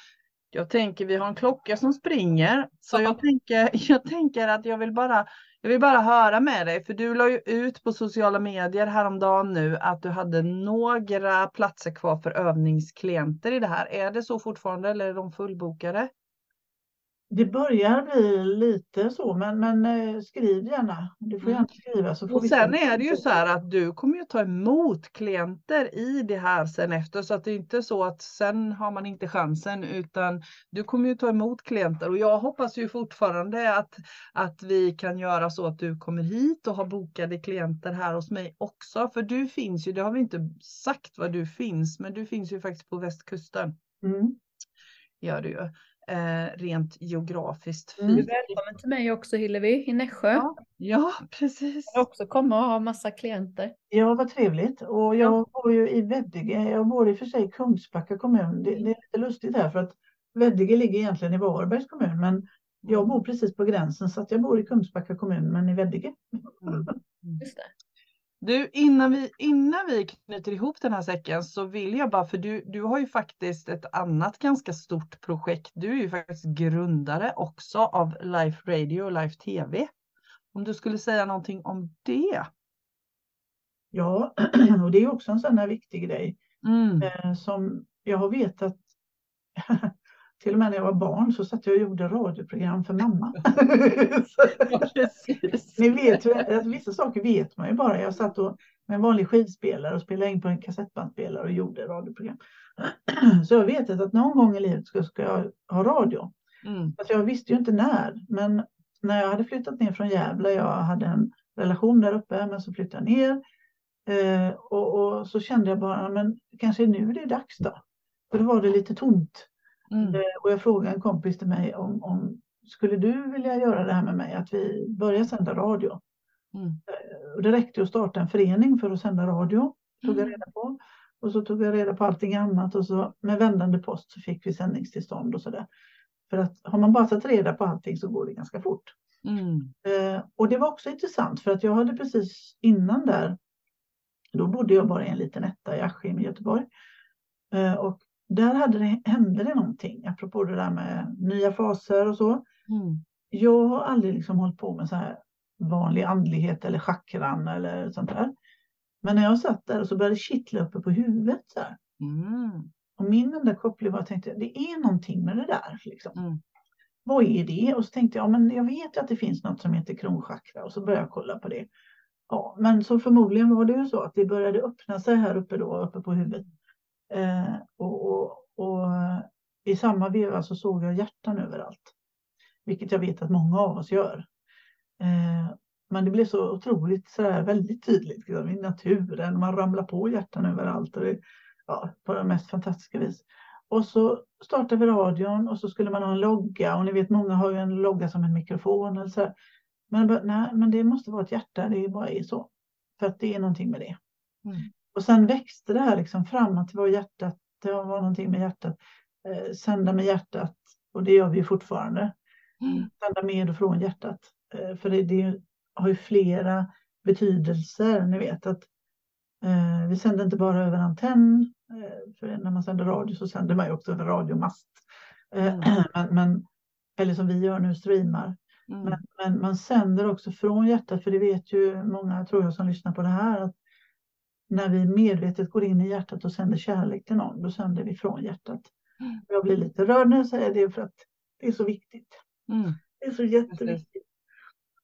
Jag tänker, vi har en klocka som springer, så jag tänker, jag tänker att jag vill bara, jag vill bara höra med dig, för du la ju ut på sociala medier häromdagen nu att du hade några platser kvar för övningsklienter i det här. Är det så fortfarande eller är de fullbokade? Det börjar bli lite så, men, men eh, skriv gärna. Du får Mm. gärna skriva. Så får Och vi sen se. är det ju så här att du kommer ju ta emot klienter i det här sen efter så att det är inte så att sen har man inte chansen utan du kommer ju ta emot klienter och jag hoppas ju fortfarande att, att vi kan göra så att du kommer hit och har bokade klienter här hos mig också för du finns ju, det har vi inte sagt var du finns men du finns ju faktiskt på västkusten Mm. gör du ju. Eh, rent geografiskt. Mm. Du är välkommen till mig också Hillevi i Nässjö. Ja, ja, precis. Jag också komma och ha massa klienter. Ja, vad trevligt. Och jag bor ju i Veddige. Jag bor i och för sig i Kungsbacka kommun. Det, det är lite lustigt här för att Veddige ligger egentligen i Varbergs kommun, men jag bor precis på gränsen så att jag bor i Kungsbacka kommun, men i Veddige. Mm. Just det. Du, innan vi, innan vi knyter ihop den här säcken så vill jag bara, för du, du har ju faktiskt ett annat ganska stort projekt. Du är ju faktiskt grundare också av Life Radio och Life TV. Om du skulle säga någonting om det? Ja, och det är också en sån här viktig grej Mm. eh, som jag har vetat till och med när jag var barn så satt jag och gjorde radioprogram för mamma. Ja. Ni vet ju, att vissa saker vet man ju bara. Jag satt och, med en vanlig skivspelare och spelade in på en kassettbandspelare och gjorde radioprogram. Så jag vet att någon gång i livet ska, ska jag ha radio. Mm. Alltså jag visste ju inte när, men när jag hade flyttat ner från Gävle, jag hade en relation där uppe, men så flyttade jag ner. Eh, och, och så kände jag bara, men kanske nu det är dags då. För då var det lite tomt. Mm. Eh, och jag frågade en kompis till mig om, om skulle du vilja göra det här med mig, att vi börjar sända radio. Mm. Och det räckte att starta en förening för att sända radio, tog jag Mm. reda på. Och så tog jag reda på allting annat och så med vändande post så fick vi sändningstillstånd och sådär. För att har man bara tagit reda på allting så går det ganska fort. Mm. Eh, och det var också intressant för att jag hade precis innan där, då bodde jag bara i en liten etta i Askim i Göteborg. Eh, och där hade det, hände det någonting, apropå det där med nya faser och så. Mm. Jag har aldrig liksom hållit på med så här vanlig andlighet eller chakran eller sånt där. Men när jag satt där och så började det kittla uppe på huvudet så. Mm. Och min enda koppling var att jag tänkte, det är någonting med det där. Liksom. Mm. Vad är det? Och så tänkte jag, ja, men jag vet att det finns något som heter kronchakra och så började jag kolla på det. Ja, men så förmodligen var det ju så att det började öppna sig här uppe då, uppe på huvudet. Eh, och, och, och i samma veva så såg jag hjärtan överallt. Vilket jag vet att många av oss gör. Eh, men det blev så otroligt så här, väldigt tydligt liksom, i naturen. Man ramlar på hjärtan överallt och det, ja, på det mest fantastiska vis. Och så startade vi radion och så skulle man ha en logga och ni vet många har ju en logga som en mikrofon. Eller så. Men, nej, men det måste vara ett hjärta, det bara är så. För att det är någonting med det. Mm. Och sen växte det här liksom fram att det var hjärtat, det var någonting med hjärtat. Eh, sända med hjärtat och det gör vi fortfarande. Mm. Sända med och från hjärtat. Eh, för det, det, har ju flera betydelser. Ni vet att eh, vi sänder inte bara över antenn. Eh, för när man sänder radio så sänder man ju också över radiomast. Eh, mm. men, men, eller som vi gör nu, streamar. Mm. Men, men, man sänder också från hjärtat, för det vet ju många, tror jag, som lyssnar på det här, att när vi medvetet går in i hjärtat och sänder kärlek till någon, då sänder vi från hjärtat. Mm. Jag blir lite rörd när jag säger det, för att det är så viktigt. Mm. Det är så jätteviktigt.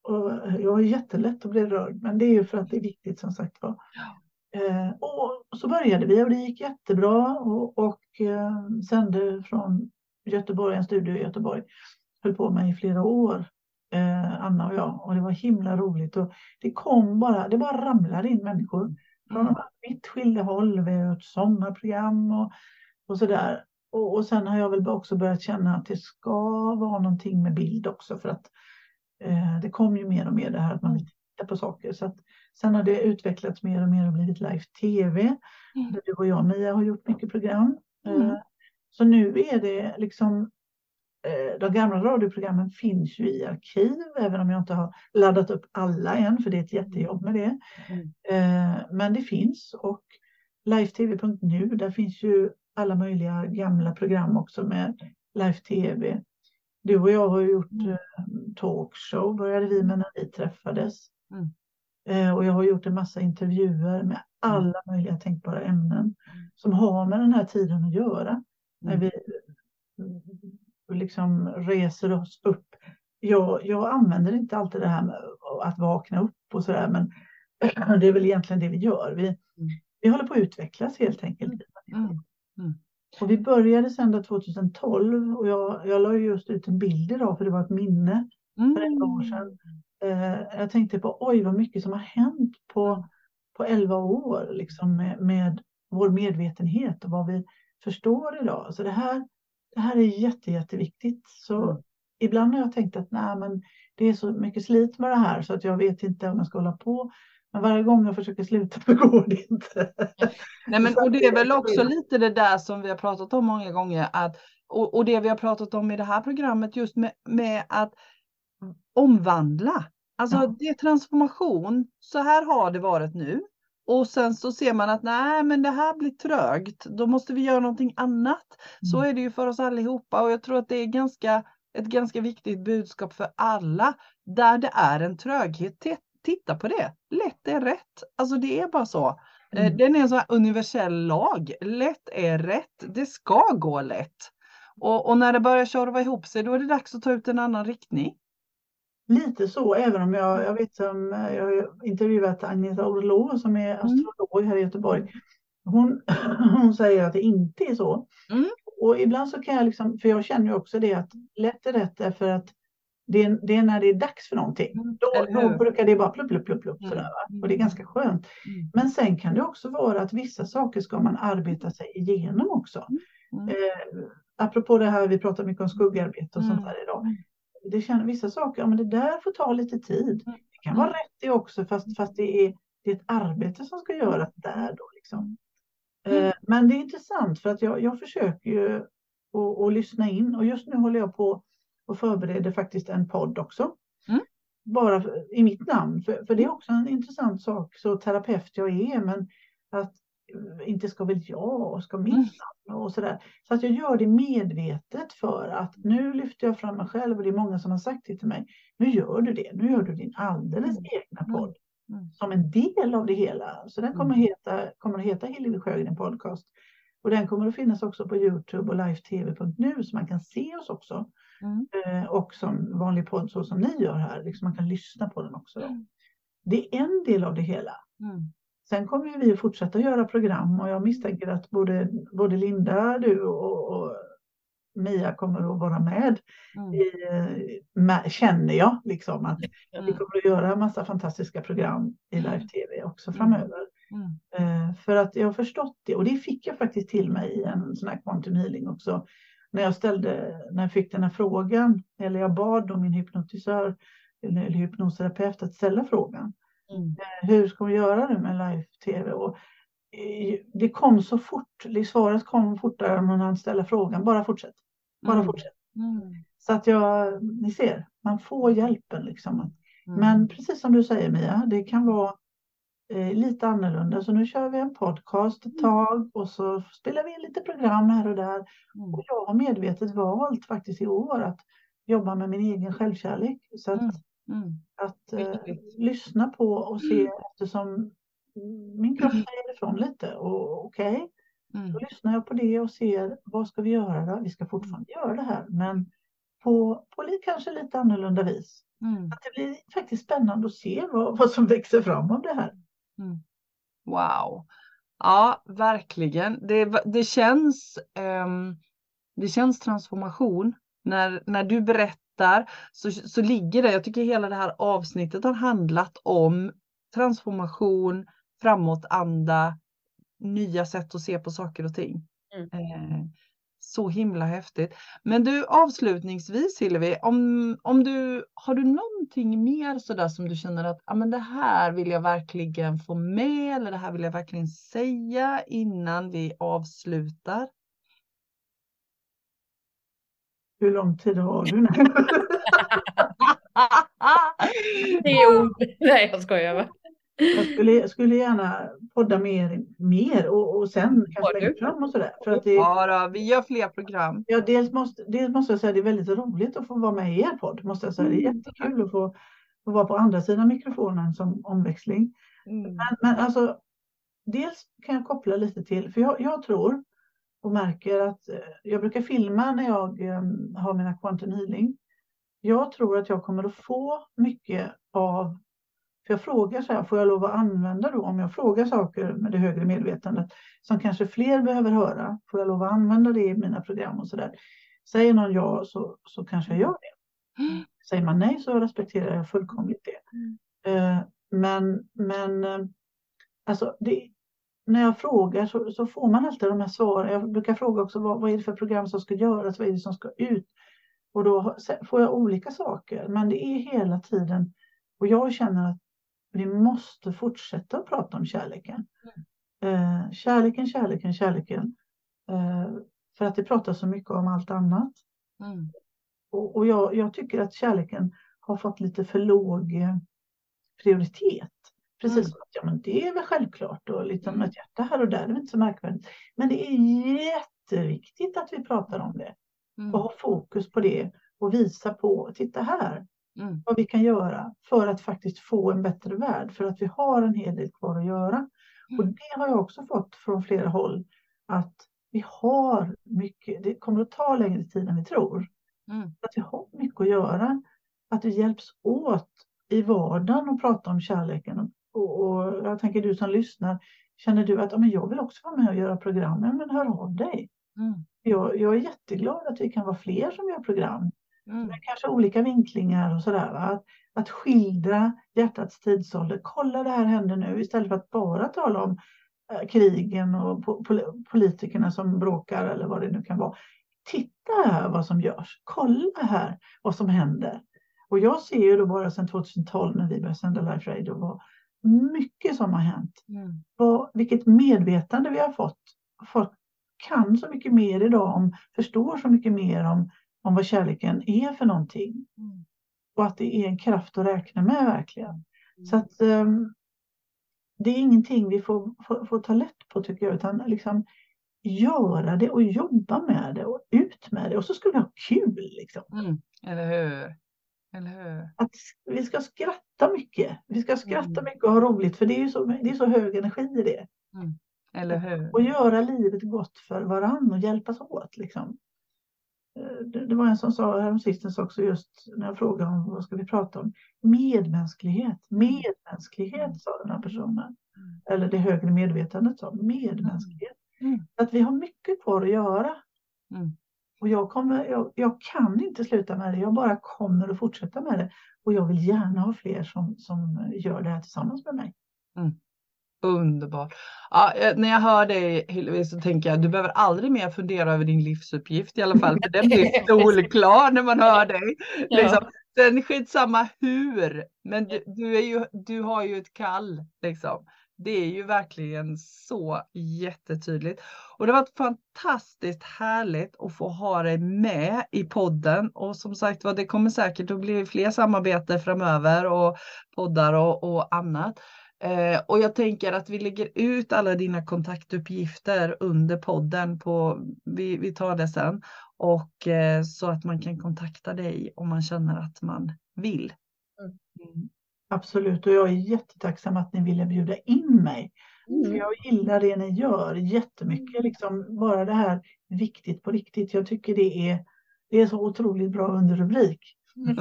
Och jag har jättelätt att bli rörd, men det är ju för att det är viktigt som sagt var. Eh, och så började vi och det gick jättebra och, och eh, sände från Göteborg, en studio i Göteborg. Höll på med i flera år, eh, Anna och jag, och det var himla roligt. Och det kom bara, det bara ramlade in människor från mm. vitt skilda håll. Vi har gjort sommarprogram och, och sådär. Och, och sen har jag väl också börjat känna att det ska vara någonting med bild också för att eh, det kom ju mer och mer det här att man vill titta på saker. Så att, sen har det utvecklats mer och mer och blivit live-tv. Mm. Där du och jag Mia har gjort mycket program. Mm. Eh, så nu är det liksom eh, de gamla radioprogrammen finns ju i arkiv, även om jag inte har laddat upp alla än, för det är ett jättejobb med det. Mm. Eh, men det finns och live-tv.nu, där finns ju alla möjliga gamla program också med live-tv. Du och jag har gjort mm. Eh, talkshow, började vi med när vi träffades. Mm. Eh, och jag har gjort en massa intervjuer med mm. alla möjliga tänkbara ämnen mm. som har med den här tiden att göra. När vi liksom reser oss upp. Jag, jag använder inte alltid det här med att vakna upp och sådär, men det är väl egentligen det vi gör. Vi, vi håller på att utvecklas helt enkelt. Mm. Mm. Och vi började sända 2012 och jag, jag la just ut en bild idag för det var ett minne för ett år sedan. Eh, jag tänkte på oj vad mycket som har hänt på, på 11 år liksom med, med vår medvetenhet och vad vi förstår idag. Så det här, det här är jätte, jätteviktigt. Så mm. ibland har jag tänkt att nej, men det är så mycket slit med det här så att jag vet inte om jag ska hålla på. Men varje gång jag försöker sluta så går det inte. Nej, men, och det är väl också lite det där som vi har pratat om många gånger. Att, och, och det vi har pratat om i det här programmet just med, med att omvandla. Alltså ja. det är transformation. Så här har det varit nu. Och sen så ser man att nej, men det här blir trögt. Då måste vi göra någonting annat. Mm. Så är det ju för oss allihopa och jag tror att det är ganska, ett ganska viktigt budskap för alla. Där det är en tröghet, titta på det. Lätt är rätt. Alltså det är bara så. Eh, mm. Den är en sån här universell lag. Lätt är rätt. Det ska gå lätt. Och, och, när det börjar tjorva ihop sig, då är det dags att ta ut en annan riktning. Lite så, även om jag, jag vet som jag har intervjuat Agneta Orlov som är mm. astrolog mm. här i Göteborg. Hon, hon säger att det inte är så. Mm. Och ibland så kan jag liksom, för jag känner ju också det att lätt är rätt därför att det är, det är, när det är dags för någonting. Mm, då, då brukar det bara plupp, plupp, plupp, plupp mm. sådär, och det är ganska skönt. Mm. Men sen kan det också vara att vissa saker ska man arbeta sig igenom också. Mm. Eh, apropå det här, vi pratar mycket om skuggarbete och sånt där idag. Det känner, vissa saker, ja men det där får ta lite tid. Det kan vara rätt det också, fast, fast det, är, det är ett arbete som ska göras där då. Liksom. Eh, men det är intressant för att jag, jag försöker ju att lyssna in och just nu håller jag på och förbereder faktiskt en podd också. Mm. Bara i mitt namn, för, för det är också en intressant sak, så terapeut jag är, men att inte ska väl jag och ska mitt mm. och sådär. Så att jag gör det medvetet för att nu lyfter jag fram mig själv och det är många som har sagt det till mig. Nu gör du det, nu gör du din alldeles mm. egna podd mm. som en del av det hela. Så den kommer, mm. heta, kommer att heta Hillevi Sjögren Podcast. Och den kommer att finnas också på Youtube och livetv.nu så man kan se oss också. Mm. Eh, och som vanlig podd så som ni gör här, liksom man kan lyssna på den också. Mm. Det är en del av det hela. Mm. Sen kommer vi att fortsätta göra program och jag misstänker att både, både Linda, du och, och Mia kommer att vara med. Mm. I, med känner jag liksom att vi Mm. kommer att göra en massa fantastiska program i live-tv också Mm. framöver. Mm. Eh, för att jag har förstått det och det fick jag faktiskt till mig i en sån här quantum healing också. När jag ställde, när jag fick den här frågan, eller jag bad då min hypnotisör eller hypnosterapeut att ställa frågan. Mm. Eh, Hur ska vi göra nu med live-tv? Och eh, det kom så fort, svaret kom fortare än man hann ställa frågan. Bara fortsätt, bara Mm. fortsätt. Mm. Så att jag, ni ser, man får hjälpen liksom. Mm. Men precis som du säger Mia, det kan vara eh, lite annorlunda. Så nu kör vi en podcast ett tag och så spelar vi in lite program här och där. Mm. Och jag har medvetet valt faktiskt i år att jobba med min egen självkärlek. Så att, Mm. Mm. att eh, lyssna på och se eftersom min kropp säger ifrån lite. Och okej, Mm. då lyssnar jag på det och ser vad ska vi göra då? Vi ska fortfarande göra det här men på, på li, kanske lite annorlunda vis. Mm. Att det blir faktiskt spännande att se vad, vad som växer fram av det här. Mm. Wow. Ja, verkligen. Det, det känns ehm, det känns transformation. När, när du berättar så, så ligger det, jag tycker hela det här avsnittet har handlat om transformation, framåtanda, nya sätt att se på saker och ting. Mm. Eh, så himla häftigt. Men du avslutningsvis Hillevi, om, om du, har du någonting mer sådär som du känner att ah, men det här vill jag verkligen få med eller det här vill jag verkligen säga innan vi avslutar? Hur lång tid har du? Ord. Nej, jag skojar. Jag skulle, skulle gärna podda mer, mer och, och sen kanske lägga fram och sådär. För att det, ja, då, vi gör fler program. ja, dels, måste, dels måste jag säga att det är väldigt roligt att få vara med i er podd. Måste jag säga. Det är Mm. jättekul att få, få vara på andra sidan mikrofonen som omväxling. Mm. Men, men alltså, dels kan jag koppla lite till, för jag, jag tror och märker att eh, jag brukar filma när jag eh, har mina quantum healing. Jag tror att jag kommer att få mycket av, för jag frågar så här, får jag lov att använda då om jag frågar saker med det högre medvetandet som kanske fler behöver höra, får jag lov att använda det i mina program och så där. Säger någon ja så, så kanske jag gör det. Mm. Säger man nej så respekterar jag fullkomligt det. Mm. Eh, men men eh, alltså det, när jag frågar så, så får man alltid de här svaren. Jag brukar fråga också vad, vad är det för program som ska göras, vad är det som ska ut? Och då får jag olika saker, men det är hela tiden. Och jag känner att vi måste fortsätta att prata om kärleken. Eh, kärleken, kärleken, kärleken. Eh, för att det pratas så mycket om allt annat. Mm. Och, och jag, jag tycker att kärleken har fått lite för låg eh, prioritet. Precis Mm. att ja, men det är väl självklart och liksom ett hjärta här och där, det är inte så märkvärdigt. Men det är jätteviktigt att vi pratar om det och Mm. har fokus på det och visa på, titta här, Mm. vad vi kan göra för att faktiskt få en bättre värld. För att vi har en hel del kvar att göra. Och Mm. det har jag också fått från flera håll. Att vi har mycket, det kommer att ta längre tid än vi tror. Mm. Att vi har mycket att göra. Att vi hjälps åt i vardagen och prata om kärleken. Och, och jag tänker du som lyssnar, känner du att ja, men jag vill också vara med och göra program? Ja, men hör av dig. Mm. Jag, jag är jätteglad att vi kan vara fler som gör program Mm. med kanske olika vinklingar och sådär. Att, att skildra hjärtats tidsålder. Kolla det här händer nu istället för att bara tala om eh, krigen och po pol- politikerna som bråkar eller vad det nu kan vara. Titta här vad som görs. Kolla här vad som händer. Och jag ser ju då bara sedan 2012 när vi började sända Life Radio vad mycket som har hänt. Mm. Vad, vilket medvetande vi har fått. Folk kan så mycket mer idag, om, förstår så mycket mer om, om vad kärleken är för någonting. Mm. Och att det är en kraft att räkna med verkligen. Mm. Så att ehm, det är ingenting vi får, får, får ta lätt på tycker jag, utan liksom göra det och jobba med det och ut med det och så ska vi ha kul liksom. Mm. Eller hur? Eller hur? Att vi ska skratta mycket. Vi ska skratta Mm. mycket och ha roligt för det är ju så, det är så hög energi i det. Eller hur? Och göra livet gott för varann och hjälpas åt liksom. Eh, Det, det var en som sa häromsistens också just när jag frågade om vad ska vi prata om. Medmänsklighet, medmänsklighet sa den här personen. Mm. Eller det högre medvetandet sa medmänsklighet. Mm. Att vi har mycket kvar att göra. Och jag, kommer, jag, jag, kan inte sluta med det, jag bara kommer att fortsätta med det. Och jag vill gärna ha fler som, som gör det här tillsammans med mig. Mm. Underbart. Ja, eh, när jag hör dig Hillevi så tänker jag du behöver aldrig mer fundera över din livsuppgift i alla fall. För den blir solklar när man hör dig. Ja. Liksom. Sen skitsamma hur, men du, du, är ju, du har ju ett kall. Liksom. Det är ju verkligen så jättetydligt. Och det har varit fantastiskt härligt att få ha dig med i podden. Och som sagt var, det kommer säkert att bli fler samarbeten framöver och poddar och, och annat. Eh, och jag tänker att vi lägger ut alla dina kontaktuppgifter under podden. På, vi, vi tar det sen. Och eh, så att man kan kontakta dig om man känner att man vill. Mm. Mm. Absolut, och jag är jättetacksam att ni ville bjuda in mig. Mm. För jag gillar det ni gör jättemycket, liksom bara det här viktigt på riktigt. Jag tycker det är, det är så otroligt bra underrubrik. Mm.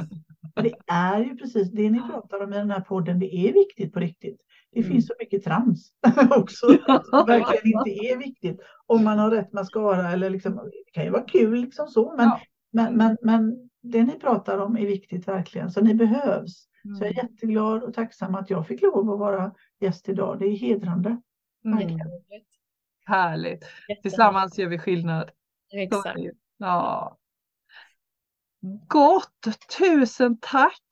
Det är ju precis det ni pratar om i den här podden, det är viktigt på riktigt. Det mm. finns så mycket trams också som verkligen inte är viktigt. Om man har rätt mascara eller liksom, det kan ju vara kul liksom så, men, ja. men, men, men det ni pratar om är viktigt verkligen, så ni behövs. Mm. Så jag är mm. jätteglad och tacksam att jag fick lov att vara gäst idag. Det är hedrande. Mm. Härligt. Tillsammans gör vi skillnad. Exakt. Ja. Gott, tusen tack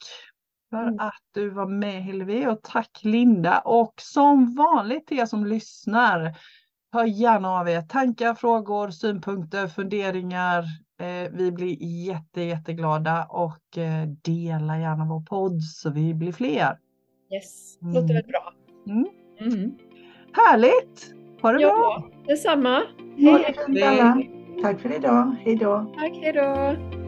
för mm. att du var med Hillevi och tack Linda och som vanligt till er som lyssnar. Hör gärna av er tankar, frågor, synpunkter, funderingar. Eh, vi blir jätte, jätteglada och eh, dela gärna vår podd så vi blir fler. Yes, låter mm. väl bra. Mm. Mm. Härligt! Ha det ja, bra! Detsamma. Hej, hej. Tack för idag. Hej då. Tack, hej då.